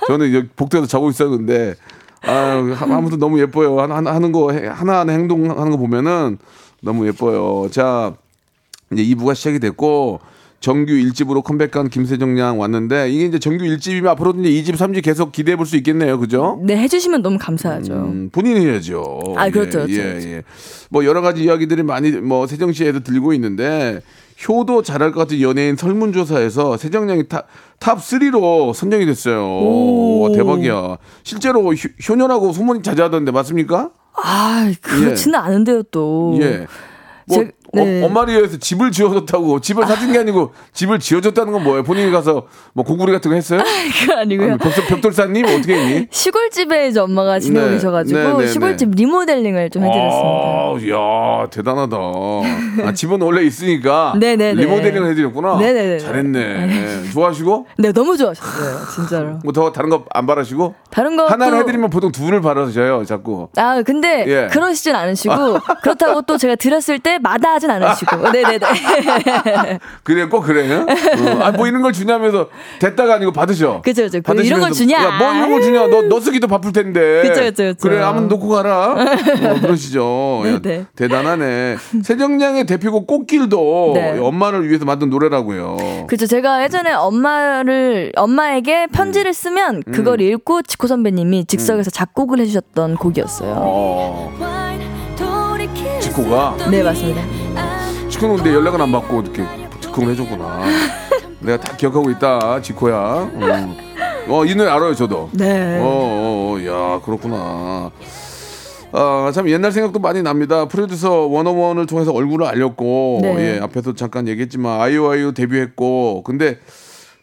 Speaker 1: 저는 여기 복도에서 자고 있었는데 아, 아무튼 너무 예뻐요. 하나, 하나 하는 거, 해- 하나하나 행동하는 거 보면은 너무 예뻐요. 자, 이제 2부가 시작이 됐고 정규 1집으로 컴백한 김세정 양 왔는데 이게 이제 정규 1집이면 앞으로도 이제 2집, 3집 계속 기대해 볼 수 있겠네요. 그죠?
Speaker 4: 네 해 주시면 너무 감사하죠.
Speaker 1: 음, 본인이 해야죠.
Speaker 4: 아, 그렇죠,
Speaker 1: 예,
Speaker 4: 그렇죠,
Speaker 1: 예,
Speaker 4: 그렇죠.
Speaker 1: 예. 뭐 여러 가지 이야기들이 많이 뭐 세정 씨에도 들고 있는데 효도 잘할 것 같은 연예인 설문조사에서 세정 양이 top, top 3로 선정이 됐어요.
Speaker 4: 오.
Speaker 1: 와, 대박이야. 실제로 효, 효녀라고 소문이 자자하던데 맞습니까?
Speaker 4: 아 그렇지는 않은데요 또.
Speaker 1: 예. 뭐
Speaker 4: 제- 네.
Speaker 1: 어, 엄마를 위해서 집을 지어줬다고 집을 사준 게 아니고 집을 지어줬다는 건 뭐예요? 본인이 가서 뭐 고구리 같은 거 했어요?
Speaker 4: 그거 아니고요.
Speaker 1: 아니, 벽돌, 벽돌사님 어떻게 했니?
Speaker 4: 시골집에 이제 엄마가 지내고
Speaker 1: 네.
Speaker 4: 계셔가지고
Speaker 1: 네, 네,
Speaker 4: 시골집 리모델링을 좀 해드렸습니다.
Speaker 1: 아, 야 대단하다. 아, 집은 원래 있으니까
Speaker 4: 네, 네, 네.
Speaker 1: 리모델링 해드렸구나.
Speaker 4: 네, 네, 네.
Speaker 1: 잘했네. 예, 좋아하시고
Speaker 4: 네 너무 좋아하셨어요 진짜로.
Speaker 1: 뭐 더 다른 거 안 바라시고
Speaker 4: 다른 거
Speaker 1: 하나를
Speaker 4: 또-
Speaker 1: 해드리면 보통 둘을 바라셔요, 자꾸.
Speaker 4: 아 근데
Speaker 1: 예.
Speaker 4: 그러시진 않으시고 그렇다고 또 제가 드렸을 때 마다 하진 않으시고 네네네
Speaker 1: 그래, 꼭 그래. 어? 아, 뭐 이런 걸 주냐면서 됐다가 아니고 받으셔.
Speaker 4: 그죠, 그죠. 그 이런 거 주냐?
Speaker 1: 야, 뭐 이런 거 주냐? 너, 너 쓰기도 바쁠 텐데.
Speaker 4: 그쵸, 그쵸, 그쵸.
Speaker 1: 그래, 한번 놓고 가라. 어, 그러시죠. 야,
Speaker 4: 네네.
Speaker 1: 대단하네. 세정량의 대표곡 꽃길도
Speaker 4: 네.
Speaker 1: 엄마를 위해서 만든 노래라고요.
Speaker 4: 그죠 제가 예전에 엄마를 엄마에게 편지를 쓰면
Speaker 1: 음.
Speaker 4: 그걸 읽고 지코 선배님이 즉석에서 작곡을 해주셨던 곡이었어요.
Speaker 1: 어, 지코가?
Speaker 4: 네 맞습니다.
Speaker 1: 근데 연락은 안 받고 이렇게 즉흥을 해줬구나. 내가 다 기억하고 있다, 지코야. 음. 어, 이 노래 알아요, 저도.
Speaker 4: 네.
Speaker 1: 어, 어, 어, 야, 그렇구나. 아, 참 옛날 생각도 많이 납니다. 프로듀서 원어원을 통해서 얼굴을 알렸고,
Speaker 4: 네.
Speaker 1: 예, 앞에서 잠깐 얘기했지만 아이오아이오 데뷔했고, 근데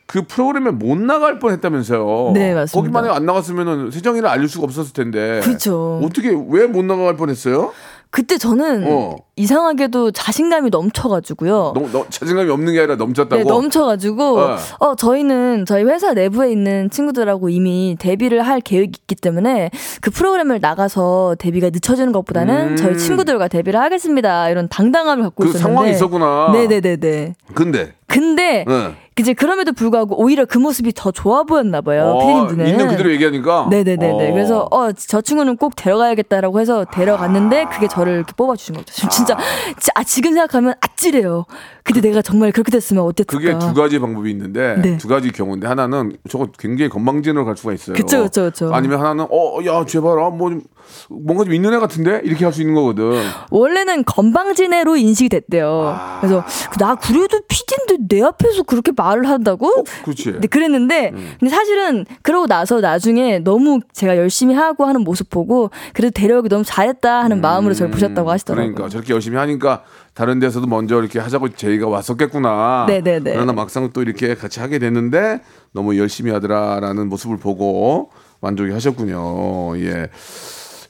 Speaker 1: 그 프로그램에 못 나갈 뻔 했다면서요.
Speaker 4: 네, 맞습니다.
Speaker 1: 거기만에 안 나갔으면은 세정이를 알릴 수가 없었을 텐데.
Speaker 4: 그쵸.
Speaker 1: 어떻게 왜 못 나갈 뻔 했어요?
Speaker 4: 그때 저는
Speaker 1: 어.
Speaker 4: 이상하게도 자신감이 넘쳐가지고요.
Speaker 1: 너무 너, 자신감이 없는 게 아니라 넘쳤다고.
Speaker 4: 네, 넘쳐가지고
Speaker 1: 어.
Speaker 4: 어 저희는 저희 회사 내부에 있는 친구들하고 이미 데뷔를 할 계획이 있기 때문에 그 프로그램을 나가서 데뷔가 늦춰지는 것보다는
Speaker 1: 음.
Speaker 4: 저희 친구들과 데뷔를 하겠습니다 이런 당당함을 갖고
Speaker 1: 그
Speaker 4: 있었는데
Speaker 1: 상황이 있었구나.
Speaker 4: 네네네네.
Speaker 1: 근데
Speaker 4: 근데
Speaker 1: 네.
Speaker 4: 이제 그럼에도 불구하고 오히려 그 모습이 더 좋아 보였나 봐요
Speaker 1: 어,
Speaker 4: 피디님들은.
Speaker 1: 있는 그대로 얘기하니까.
Speaker 4: 네네네네.
Speaker 1: 어.
Speaker 4: 그래서 어 저 친구는 꼭 데려가야겠다라고 해서 데려갔는데 그게 저를 이렇게 뽑아주신 거죠. 진짜 지- 아 지금 생각하면 아찔해요. 근데 내가 정말 그렇게 됐으면 어땠을까?
Speaker 1: 그게 두 가지 방법이 있는데
Speaker 4: 네.
Speaker 1: 두 가지 경우인데 하나는 저거 굉장히 건방진으로 갈 수가 있어요.
Speaker 4: 그쵸, 그쵸, 그쵸. 아니면
Speaker 1: 아니면 하나는 어야 제발 아, 뭐 좀, 뭔가 좀 있는 애 같은데 이렇게 할 수 있는 거거든.
Speaker 4: 원래는 건방진애로 인식이 됐대요.
Speaker 1: 아.
Speaker 4: 그래서 나 그래도 피디인데 내 앞에서 그렇게 말을 한다고?
Speaker 1: 그렇지.
Speaker 4: 네, 그랬는데
Speaker 1: 음.
Speaker 4: 근데 사실은 그러고 나서 나중에 너무 제가 열심히 하고 하는 모습 보고 그래도 데려오기 너무 잘했다 하는 마음으로 저를 보셨다고 하시더라고요.
Speaker 1: 음. 그러니까 저렇게 열심히 하니까 다른 데서도 먼저 이렇게 하자고 제의가 왔었겠구나.
Speaker 4: 네네네.
Speaker 1: 그러나 막상 또 이렇게 같이 하게 됐는데 너무 열심히 하더라라는 모습을 보고 만족이 하셨군요. 예.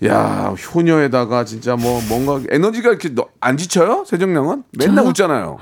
Speaker 1: 야 효녀에다가 진짜 뭐 뭔가 에너지가 이렇게 너- 안 지쳐요? 세정량은 맨날
Speaker 4: 저요?
Speaker 1: 웃잖아요.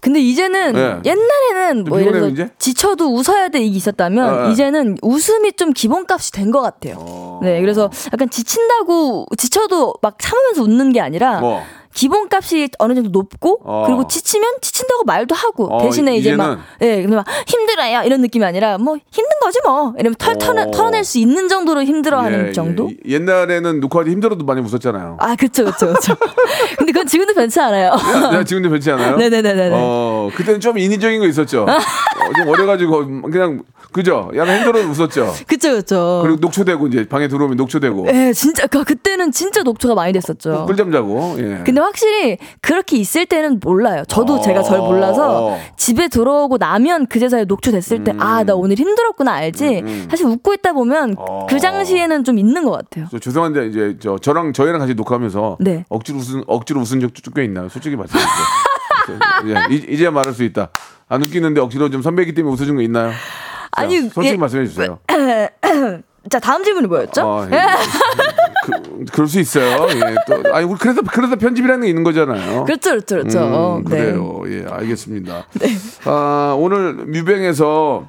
Speaker 4: 근데 이제는
Speaker 1: 네.
Speaker 4: 옛날에는
Speaker 1: 뭐좀
Speaker 4: 예를 들어? 지쳐도 웃어야 돼 이게 있었다면
Speaker 1: 아, 아.
Speaker 4: 이제는 웃음이 좀 기본값이 된 것 같아요.
Speaker 1: 어.
Speaker 4: 네, 그래서 약간 지친다고 지쳐도 막 참으면서 웃는 게 아니라
Speaker 1: 뭐.
Speaker 4: 기본값이 어느 정도 높고
Speaker 1: 어.
Speaker 4: 그리고 지치면 지친다고 말도 하고
Speaker 1: 어,
Speaker 4: 대신에 이제? 막 예, 근데 막 힘들어요 이런 느낌이 아니라 뭐 힘든 거지 뭐 이러면 털 털어,
Speaker 1: 어.
Speaker 4: 털어낼 수 있는 정도로 힘들어하는
Speaker 1: 예,
Speaker 4: 정도.
Speaker 1: 예. 옛날에는 녹화할 때 힘들어도 많이 웃었잖아요.
Speaker 4: 아, 그쵸, 그쵸, 그쵸. 근데 그건 지금도 변치 않아요.
Speaker 1: 내가 지금도 변치 않아요?
Speaker 4: 네네네네.
Speaker 1: 어, 그때는 좀 인위적인 거 있었죠. 어, 좀 어려가지고 그냥 그죠? 약간 힘들어 웃었죠.
Speaker 4: 그쵸, 그쵸.
Speaker 1: 그리고 녹초되고 이제 방에 들어오면 녹초되고
Speaker 4: 예, 진짜, 그, 그때는 진짜 녹초가 많이 됐었죠.
Speaker 1: 꿀잠 자고. 예.
Speaker 4: 근데 확실히 그렇게 있을 때는 몰라요. 저도
Speaker 1: 어.
Speaker 4: 제가 잘 몰라서
Speaker 1: 어.
Speaker 4: 집에 들어오고 나면 그제서야 녹초 됐을 때, 아, 나 오늘 힘들었구나 알지. 사실 웃고 있다 보면
Speaker 1: 음, 어.
Speaker 4: 그 당시에는 좀 있는 것 같아요.
Speaker 1: 저 죄송한데 이제 저 저랑 저희랑 같이 녹화하면서
Speaker 4: 네.
Speaker 1: 억지로 웃은 억지로 웃은 적도 꽤 있나요? 솔직히 말씀드릴게요. 예, 이- 이제야 말할 수 있다. 안 웃기는데 억지로 좀 선배이기 때문에 웃어준 거 있나요? 자,
Speaker 4: 아니,
Speaker 1: 솔직히
Speaker 4: 예.
Speaker 1: 말씀해 주세요.
Speaker 4: 자, 다음 질문이 뭐였죠?
Speaker 1: 어, 예. 그, 그럴 수 있어요. 예, 또 아니 그래서 그래서 편집이라는 게 있는 거잖아요.
Speaker 4: 그렇죠, 그렇죠, 그렇죠.
Speaker 1: 음,
Speaker 4: 네.
Speaker 1: 그래요. 예, 알겠습니다. 아, 오늘 뮤뱅에서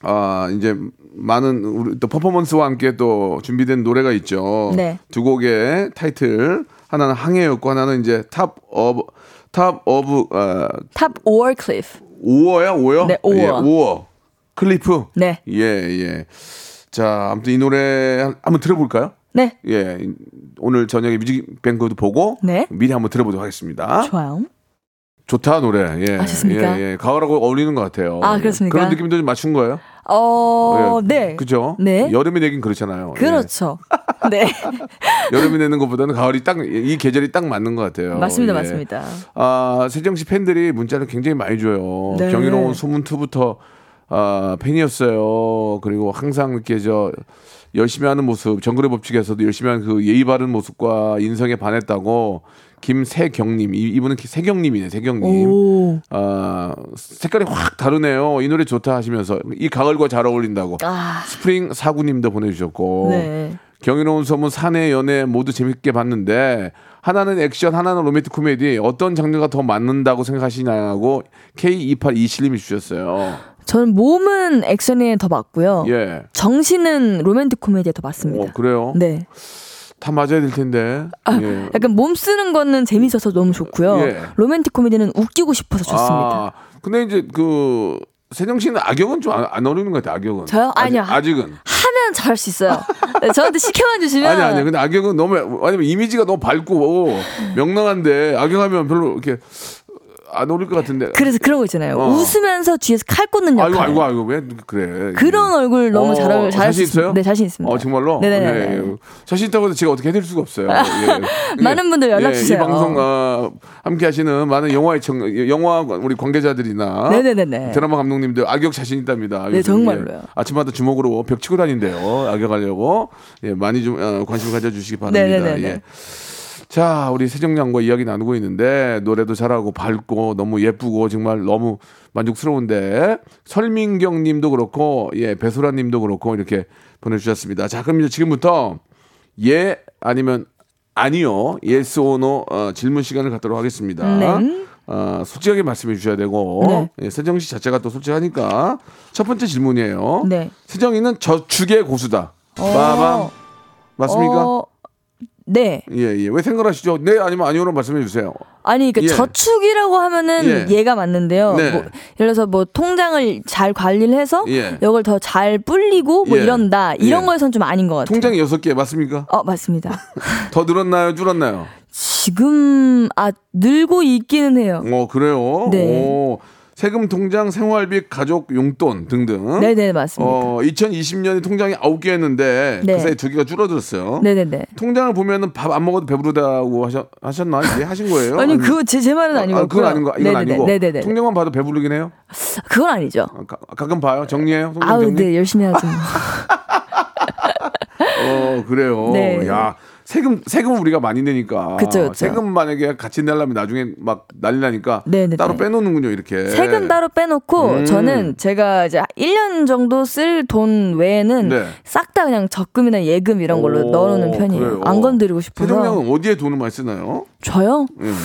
Speaker 1: 아, 이제 많은 우리 또 퍼포먼스와 함께 또 준비된 노래가 있죠.
Speaker 4: 네.
Speaker 1: 두 곡의 타이틀 하나는 항해였고 하나는 이제 Top of Top of 아,
Speaker 4: Top or Cliff.
Speaker 1: 오어야 오어?
Speaker 4: 네, or.
Speaker 1: 예, or. Cliff.
Speaker 4: 네.
Speaker 1: 예, 예. 자, 아무튼 이 노래 한- 한번 들어볼까요?
Speaker 4: 네.
Speaker 1: 예. 오늘 저녁에 뮤직뱅크도 보고
Speaker 4: 네.
Speaker 1: 미리 한번 들어보도록 하겠습니다.
Speaker 4: 좋아요.
Speaker 1: 좋다 노래. 예.
Speaker 4: 아, 좋습니까?
Speaker 1: 예, 예. 가을하고 어울리는 것 같아요.
Speaker 4: 아, 그렇습니까?
Speaker 1: 그런 느낌도 좀 맞춘 거예요?
Speaker 4: 어,
Speaker 1: 예.
Speaker 4: 네.
Speaker 1: 그죠?
Speaker 4: 네.
Speaker 1: 여름에 내긴 그렇잖아요.
Speaker 4: 그렇죠. 네.
Speaker 1: 예. 여름에 내는 것보다는 가을에 딱 이 계절이 딱 맞는 것 같아요.
Speaker 4: 맞습니다,
Speaker 1: 예.
Speaker 4: 맞습니다.
Speaker 1: 아, 세정 씨 팬들이 문자를 굉장히 많이 줘요.
Speaker 4: 네.
Speaker 1: 경이로운 소문2부터 아, 팬이었어요. 그리고 항상 이렇게 저 열심히 하는 모습, 정글의 법칙에서도 열심히 하는 그 예의 바른 모습과 인성에 반했다고 김세경님, 이- 이분은 세경님이네, 세경님.
Speaker 4: 오.
Speaker 1: 아, 색깔이 확 다르네요. 이 노래 좋다 하시면서 이 가을과 잘 어울린다고.
Speaker 4: 아.
Speaker 1: 스프링 사구님도 보내주셨고.
Speaker 4: 네.
Speaker 1: 경이로운 소문 사내 연애 모두 재밌게 봤는데 하나는 액션 하나는 로맨틱 코미디 어떤 장르가 더 맞는다고 생각하시냐고 K2827님이 주셨어요.
Speaker 4: 저는 몸은 액션에 더 맞고요.
Speaker 1: 예.
Speaker 4: 정신은 로맨틱 코미디에 더 맞습니다.
Speaker 1: 어, 그래요?
Speaker 4: 네.
Speaker 1: 다 맞아야 될 텐데. 예.
Speaker 4: 약간 몸 쓰는 거는 재밌어서 너무 좋고요.
Speaker 1: 예.
Speaker 4: 로맨틱 코미디는 웃기고 싶어서 좋습니다.
Speaker 1: 아, 근데 이제 그 세정 씨는 악역은 좀 안 어울리는 것 같아요. 악역은.
Speaker 4: 저요? 아니요.
Speaker 1: 아직, 은
Speaker 4: 하면 잘할 수 있어요. 네, 저한테 시켜만 주시면
Speaker 1: 아니 아니. 근데 악역은 너무 아니면 이미지가 너무 밝고 명랑한데 악역하면 별로 이렇게 안 어울릴 것 같은데.
Speaker 4: 그래서 그런 거 있잖아요.
Speaker 1: 어.
Speaker 4: 웃으면서 뒤에서 칼 꽂는 역할.
Speaker 1: 아이고 아이고 아이고 왜 그래?
Speaker 4: 그런 얼굴 너무 잘 어울- 잘할
Speaker 1: 자신. 있어요?
Speaker 4: 네, 자신 있습니다.
Speaker 1: 어 정말로?
Speaker 4: 네네네.
Speaker 1: 예, 예. 자신 있다고 해서 제가 어떻게 해드릴 수가 없어요. 예.
Speaker 4: 많은 분들 연락
Speaker 1: 예,
Speaker 4: 주세요.
Speaker 1: 이 방송 어, 함께하시는 많은 영화의 청, 영화 우리 관계자들이나
Speaker 4: 네네네네.
Speaker 1: 드라마 감독님들 악역 자신 있답니다.
Speaker 4: 네, 정말로요.
Speaker 1: 예. 아침마다 주먹으로 벽 치고 다닌대요. 악역하려고 예, 많이 좀 어, 관심 가져주시기 바랍니다.
Speaker 4: 네네네네.
Speaker 1: 예. 자, 우리 세정양과 이야기 나누고 있는데 노래도 잘하고 밝고 너무 예쁘고 정말 너무 만족스러운데 설민경 님도 그렇고 예, 배소라 님도 그렇고 이렇게 보내 주셨습니다. 자, 그럼 이제 지금부터 예 아니면 아니요. yes or no 어, 질문 시간을 갖도록 하겠습니다.
Speaker 4: 네.
Speaker 1: 어, 솔직하게 말씀해 주셔야 되고
Speaker 4: 네.
Speaker 1: 예, 세정 씨 자체가 또 솔직하니까 첫 번째 질문이에요.
Speaker 4: 네.
Speaker 1: 세정이는 저축의 고수다. 빠밤. 맞습니까?
Speaker 4: 어, 네.
Speaker 1: 예, 예. 왜 생각하시죠? 네, 아니면 아니오로 말씀해 주세요.
Speaker 4: 아니, 그
Speaker 1: 예.
Speaker 4: 저축이라고 하면은
Speaker 1: 예.
Speaker 4: 얘가 맞는데요.
Speaker 1: 네.
Speaker 4: 뭐, 예를 들어서 뭐 통장을 잘 관리를 해서
Speaker 1: 예.
Speaker 4: 이걸 더 잘 불리고 뭐
Speaker 1: 예.
Speaker 4: 이런다. 이런
Speaker 1: 예.
Speaker 4: 거에선 좀 아닌 것 같아요.
Speaker 1: 통장이 여섯 개 맞습니까?
Speaker 4: 어, 맞습니다.
Speaker 1: 더 늘었나요? 줄었나요?
Speaker 4: 지금 아 늘고 있기는 해요.
Speaker 1: 어, 그래요?
Speaker 4: 네.
Speaker 1: 오, 세금 통장, 생활비, 가족 용돈 등등.
Speaker 4: 네네 맞습니다.
Speaker 1: 어, 2020년에 통장이 아홉 개였는데
Speaker 4: 네.
Speaker 1: 그 사이 두 개가 줄어들었어요.
Speaker 4: 네네네.
Speaker 1: 통장을 보면은 밥 안 먹어도 배부르다고 하셨, 하셨나? 예, 하신 거예요?
Speaker 4: 아니 그거 제, 제 말은 아니고
Speaker 1: 아, 그건 아닌 거, 이건
Speaker 4: 네네네.
Speaker 1: 아니고.
Speaker 4: 네네네.
Speaker 1: 통장만 봐도 배부르긴 해요.
Speaker 4: 그건 아니죠.
Speaker 1: 아, 가, 가끔 봐요. 정리해요.
Speaker 4: 아우
Speaker 1: 정리.
Speaker 4: 네 열심히 하죠. 뭐.
Speaker 1: 어, 그래요.
Speaker 4: 네.
Speaker 1: 야, 세금 세금 우리가 많이 내니까.
Speaker 4: 그쵸, 그쵸.
Speaker 1: 세금 만약에 같이 내려면 나중에 막 난리 나니까
Speaker 4: 네네네.
Speaker 1: 따로 빼놓는군요, 이렇게.
Speaker 4: 세금 따로 빼놓고
Speaker 1: 음.
Speaker 4: 저는 제가 이제 1년 정도 쓸 돈 외에는
Speaker 1: 네.
Speaker 4: 싹다 그냥 적금이나 예금 이런 걸로
Speaker 1: 오,
Speaker 4: 넣어놓는 편이에요.
Speaker 1: 그래요.
Speaker 4: 안 건드리고 싶어서.
Speaker 1: 세종량은 어디에 돈을 많이 쓰나요?
Speaker 4: 저요?
Speaker 1: 음.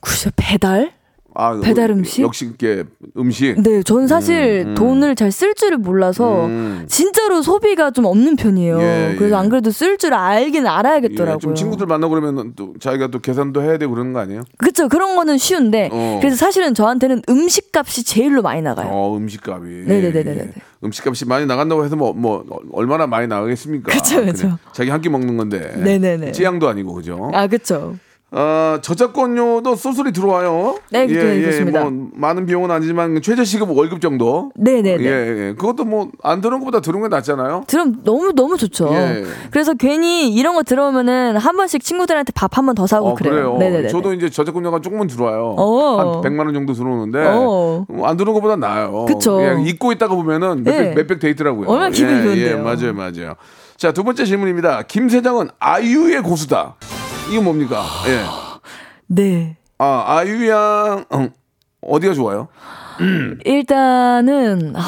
Speaker 4: 글쎄 배달?
Speaker 1: 아,
Speaker 4: 배달
Speaker 1: 어,
Speaker 4: 음식?
Speaker 1: 역시 이게 음식.
Speaker 4: 네, 전 사실
Speaker 1: 음, 음.
Speaker 4: 돈을 잘 쓸 줄을 몰라서
Speaker 1: 음.
Speaker 4: 진짜로 소비가 좀 없는 편이에요.
Speaker 1: 예,
Speaker 4: 그래서
Speaker 1: 예.
Speaker 4: 안 그래도 쓸 줄 알긴 알아야겠더라고요.
Speaker 1: 예, 좀 친구들 만나고 그러면 또 자기가 또 계산도 해야 되고 그러는 거 아니에요?
Speaker 4: 그쵸 그런 거는 쉬운데
Speaker 1: 어.
Speaker 4: 그래서 사실은 저한테는 음식값이 제일로 많이 나가요.
Speaker 1: 어, 음식값이.
Speaker 4: 네네네네네.
Speaker 1: 예. 음식값이 많이 나간다고 해서 뭐, 뭐 얼마나 많이 나가겠습니까?
Speaker 4: 그쵸.
Speaker 1: 그냥 자기 한 끼 먹는 건데.
Speaker 4: 네네네.
Speaker 1: 찌양도 아니고 그죠?
Speaker 4: 아 그쵸.
Speaker 1: 어, 저작권료도 쏘쏘리 들어와요.
Speaker 4: 네, 네, 그렇습니다.
Speaker 1: 뭐 많은 비용은 아니지만 최저시급 월급 정도.
Speaker 4: 네 네 네.
Speaker 1: 예, 예. 그것도 뭐 안 들은 것보다 들은 게 낫잖아요.
Speaker 4: 들으면 너무 너무 좋죠.
Speaker 1: 예.
Speaker 4: 그래서 괜히 이런 거 들어오면은 한 번씩 친구들한테 밥 한 번 더 사고
Speaker 1: 어,
Speaker 4: 그래요.
Speaker 1: 그래요.
Speaker 4: 네네 네.
Speaker 1: 저도 이제 저작권료가 조금은 들어와요.
Speaker 4: 어.
Speaker 1: 한 100만 원 정도 들어오는데
Speaker 4: 어.
Speaker 1: 어, 안 들은 것보다 나아요. 그냥 잊고 있다가 보면은 몇백,
Speaker 4: 예.
Speaker 1: 몇백 돼 있더라고요.
Speaker 4: 얼마나 기분이
Speaker 1: 예,
Speaker 4: 좋은데요.
Speaker 1: 예, 맞아요, 맞아요. 자, 두 번째 질문입니다. 김 세장은 아이유의 고수다. 이거 뭡니까? 예.
Speaker 4: 네.
Speaker 1: 아, 아이유 양 음, 어디가 좋아요?
Speaker 4: 일단은 아,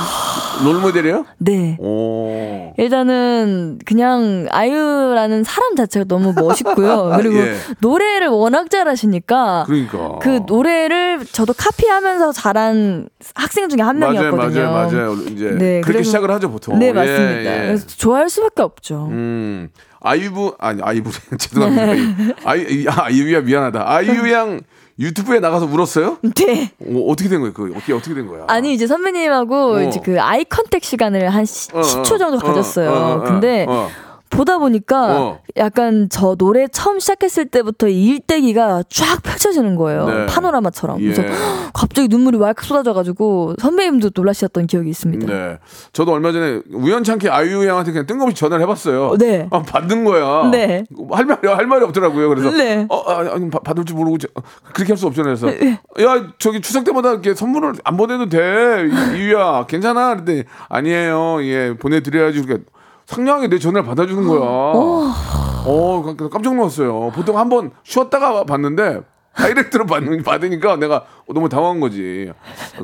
Speaker 7: 롤 모델이에요?
Speaker 4: 네.
Speaker 7: 오.
Speaker 4: 일단은 그냥 아이유라는 사람 자체가 너무 멋있고요. 그리고
Speaker 7: 예.
Speaker 4: 노래를 워낙 잘하시니까
Speaker 7: 그러니까.
Speaker 4: 그 노래를 저도 카피하면서 자란 학생 중에 한
Speaker 7: 맞아요,
Speaker 4: 명이었거든요.
Speaker 7: 맞아요, 맞아요. 이제
Speaker 4: 네,
Speaker 7: 그렇게
Speaker 4: 그래서-
Speaker 7: 시작을 하죠 보통.
Speaker 4: 네,
Speaker 7: 예,
Speaker 4: 맞습니다.
Speaker 7: 예.
Speaker 4: 그래서 좋아할 수밖에 없죠.
Speaker 7: 음, 아이브 아니 아이브 죄송합니다. 아이 아, 아이유야 미안하다. 아이유 양 유튜브에 나가서 울었어요?
Speaker 4: 네.
Speaker 7: 어, 어떻게 된 거예요? 그 어떻게 어떻게 된 거야?
Speaker 4: 아니 이제 선배님하고
Speaker 7: 어.
Speaker 4: 이제 그 아이 컨택 시간을 한 시,
Speaker 7: 어, 어,
Speaker 4: 10초 정도
Speaker 7: 어,
Speaker 4: 가졌어요.
Speaker 7: 어, 어, 어,
Speaker 4: 근데
Speaker 7: 어.
Speaker 4: 보다 보니까
Speaker 7: 어.
Speaker 4: 약간 저 노래 처음 시작했을 때부터 이 일대기가 쫙 펼쳐지는 거예요.
Speaker 7: 네.
Speaker 4: 파노라마처럼.
Speaker 7: 예.
Speaker 4: 그래서 갑자기 눈물이 왈칵 쏟아져가지고 선배님도 놀라셨던 기억이 있습니다.
Speaker 7: 네. 저도 얼마 전에 우연찮게 아이유 양한테 그냥 뜬금없이 전화를 해봤어요.
Speaker 4: 네.
Speaker 7: 아, 받는 거야.
Speaker 4: 네.
Speaker 7: 할 말이 할 말이 없더라고요. 그래서
Speaker 4: 네.
Speaker 7: 어, 아, 아니, 받- 받을 줄 모르고 저- 그렇게 할 수 없잖아요. 그래서 야 저기 추석 때마다 이렇게 선물을 안 보내도 돼 이- 이유야 괜찮아. 근데 아니에요. 예 보내드려야지. 그러니까 상냥하게 내 전화를 받아주는 거야. 어, 깜- 깜짝 놀랐어요. 보통 한 번 쉬었다가 봤는데 다이렉트로 받는, 받으니까 내가 너무 당황한 거지.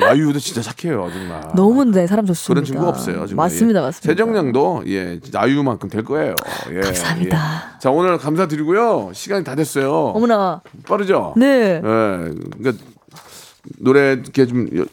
Speaker 7: 아이유도 진짜 착해요, 정말.
Speaker 4: 너무 네 사람 좋습니다.
Speaker 7: 그런 친구 없어요. 정말.
Speaker 4: 맞습니다,
Speaker 7: 예.
Speaker 4: 맞습니다.
Speaker 7: 세정량도 예, 진짜 아이유만큼 될 거예요. 예,
Speaker 4: 감사합니다.
Speaker 7: 예. 자, 오늘 감사드리고요. 시간이 다 됐어요.
Speaker 4: 어머나.
Speaker 7: 빠르죠?
Speaker 4: 네.
Speaker 7: 예. 그러니까 노래 이렇게 좀 여-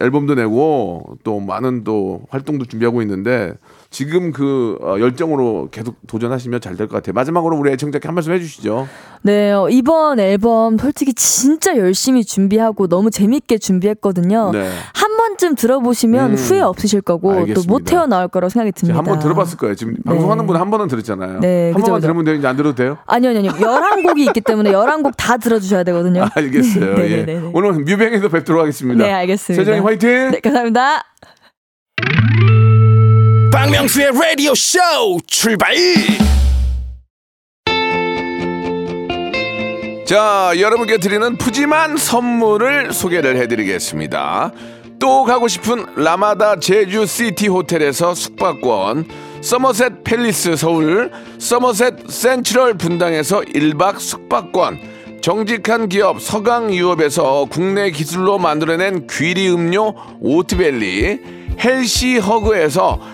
Speaker 7: 앨범도 내고 또 많은 또 활동도 준비하고 있는데 지금 그 어, 열정으로 계속 도전하시면 잘 될 것 같아요. 마지막으로 우리 애청자께 한 말씀 해주시죠.
Speaker 4: 네, 어, 이번 앨범 솔직히 진짜 열심히 준비하고 너무 재밌게 준비했거든요.
Speaker 7: 네.
Speaker 4: 한 번쯤 들어보시면
Speaker 7: 음,
Speaker 4: 후회 없으실 거고 또. 못 태어나올 거라고 생각이 듭니다.
Speaker 7: 한 번 들어봤을 거예요. 지금 방송하는 분한 번은 들었잖아요.
Speaker 4: 네,
Speaker 7: 한
Speaker 4: 그죠,
Speaker 7: 번만
Speaker 4: 그죠.
Speaker 7: 들으면. 이제 안 들어도 돼요?
Speaker 4: 아니요, 아니요. 11곡이 있기 때문에 11곡 다 들어주셔야 되거든요.
Speaker 7: 알겠어요.
Speaker 4: 네,
Speaker 7: 예.
Speaker 4: 네, 네, 네.
Speaker 7: 오늘 뮤뱅에서 뵙도록 하겠습니다.
Speaker 4: 네, 알겠습니다.
Speaker 7: 세정이 화이팅!
Speaker 4: 네, 감사합니다.
Speaker 8: 박명수의 라디오 쇼 출발
Speaker 1: 자, 여러분께 드리는 푸짐한 선물을 소개를 해드리겠습니다. 또 가고 싶은 라마다 제주 시티 호텔에서 숙박권, 서머셋 팰리스 서울, 서머셋 센트럴 분당에서 1박 숙박권, 정직한 기업 서강유업에서 국내 기술로 만들어낸 귀리 음료 오트벨리, 헬시 허그에서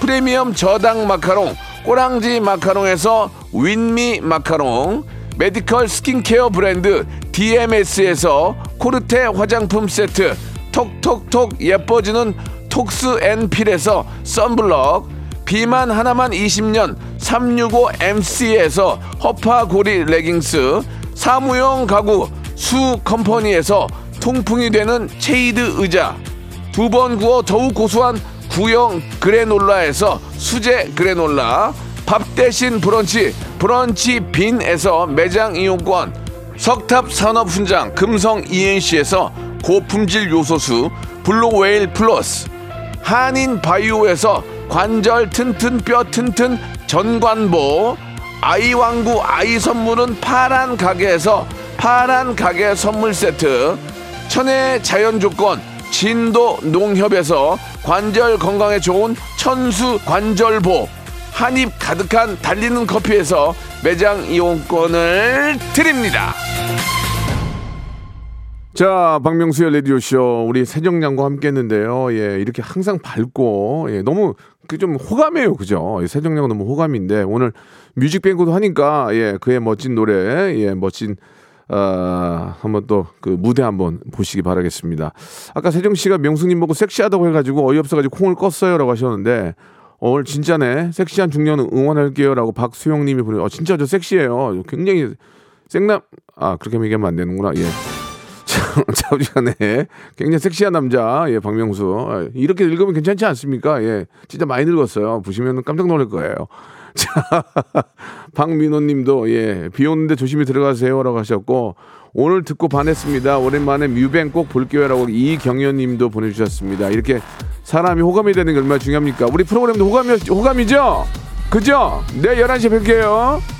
Speaker 1: 프리미엄 저당 마카롱 꼬랑지 마카롱에서 윈미 마카롱 메디컬 스킨케어 브랜드 DMS에서 코르테 화장품 세트 톡톡톡 예뻐지는 톡스앤필에서 썬블럭 비만 하나만 20년 365MC에서 허파고리 레깅스 사무용 가구 수 컴퍼니에서 통풍이 되는 체이드 의자. 두 번 구워 더욱 고소한 구형 그래놀라에서 수제 그래놀라 밥 대신 브런치 브런치 빈에서 매장 이용권 석탑 산업 훈장 금성 ENC에서 고품질 요소수 블루웨일 플러스 한인 바이오에서 관절 튼튼 뼈 튼튼 전관보 아이 완구 아이 선물은 파란 가게에서 파란 가게 선물 세트 천혜의 자연 조건 진도 농협에서 관절 건강에 좋은 천수 관절보 한입 가득한 달리는 커피에서 매장 이용권을 드립니다.
Speaker 7: 자, 박명수의 라디오쇼, 우리 세정량과 함께 했는데요. 예, 이렇게 항상 밝고, 예, 너무, 그 좀 호감이에요. 그죠? 예, 세정량은 너무 호감인데, 오늘 뮤직뱅크도 하니까, 예, 그의 멋진 노래, 예, 멋진, 아, 한번 또 그 무대 한번 보시기 바라겠습니다. 아까 세정 씨가 명수님 보고 섹시하다고 해가지고 어이없어가지고 콩을 껐어요라고 하셨는데,
Speaker 1: 어, 오늘 진짜네. 섹시한 중년 응원할게요라고 박수영 님이 보내. 어, 진짜 저 섹시해요. 굉장히 생남 아, 그렇게 얘기하면 안 되는구나. 예. 자, 자우지간에 굉장히 섹시한 남자, 예, 박명수. 아, 이렇게 읽으면 괜찮지 않습니까? 예, 진짜 많이 늙었어요. 보시면 깜짝 놀랄 거예요. 자, 박민호 님도, 예, 비 오는데 조심히 들어가세요. 라고 하셨고, 오늘 듣고 반했습니다. 오랜만에 뮤뱅 꼭 볼게요. 라고 이경연 님도 보내주셨습니다. 이렇게 사람이 호감이 되는 게 얼마나 중요합니까? 우리 프로그램도 호감이, 호감이죠? 그죠? 내일 11시에 뵐게요.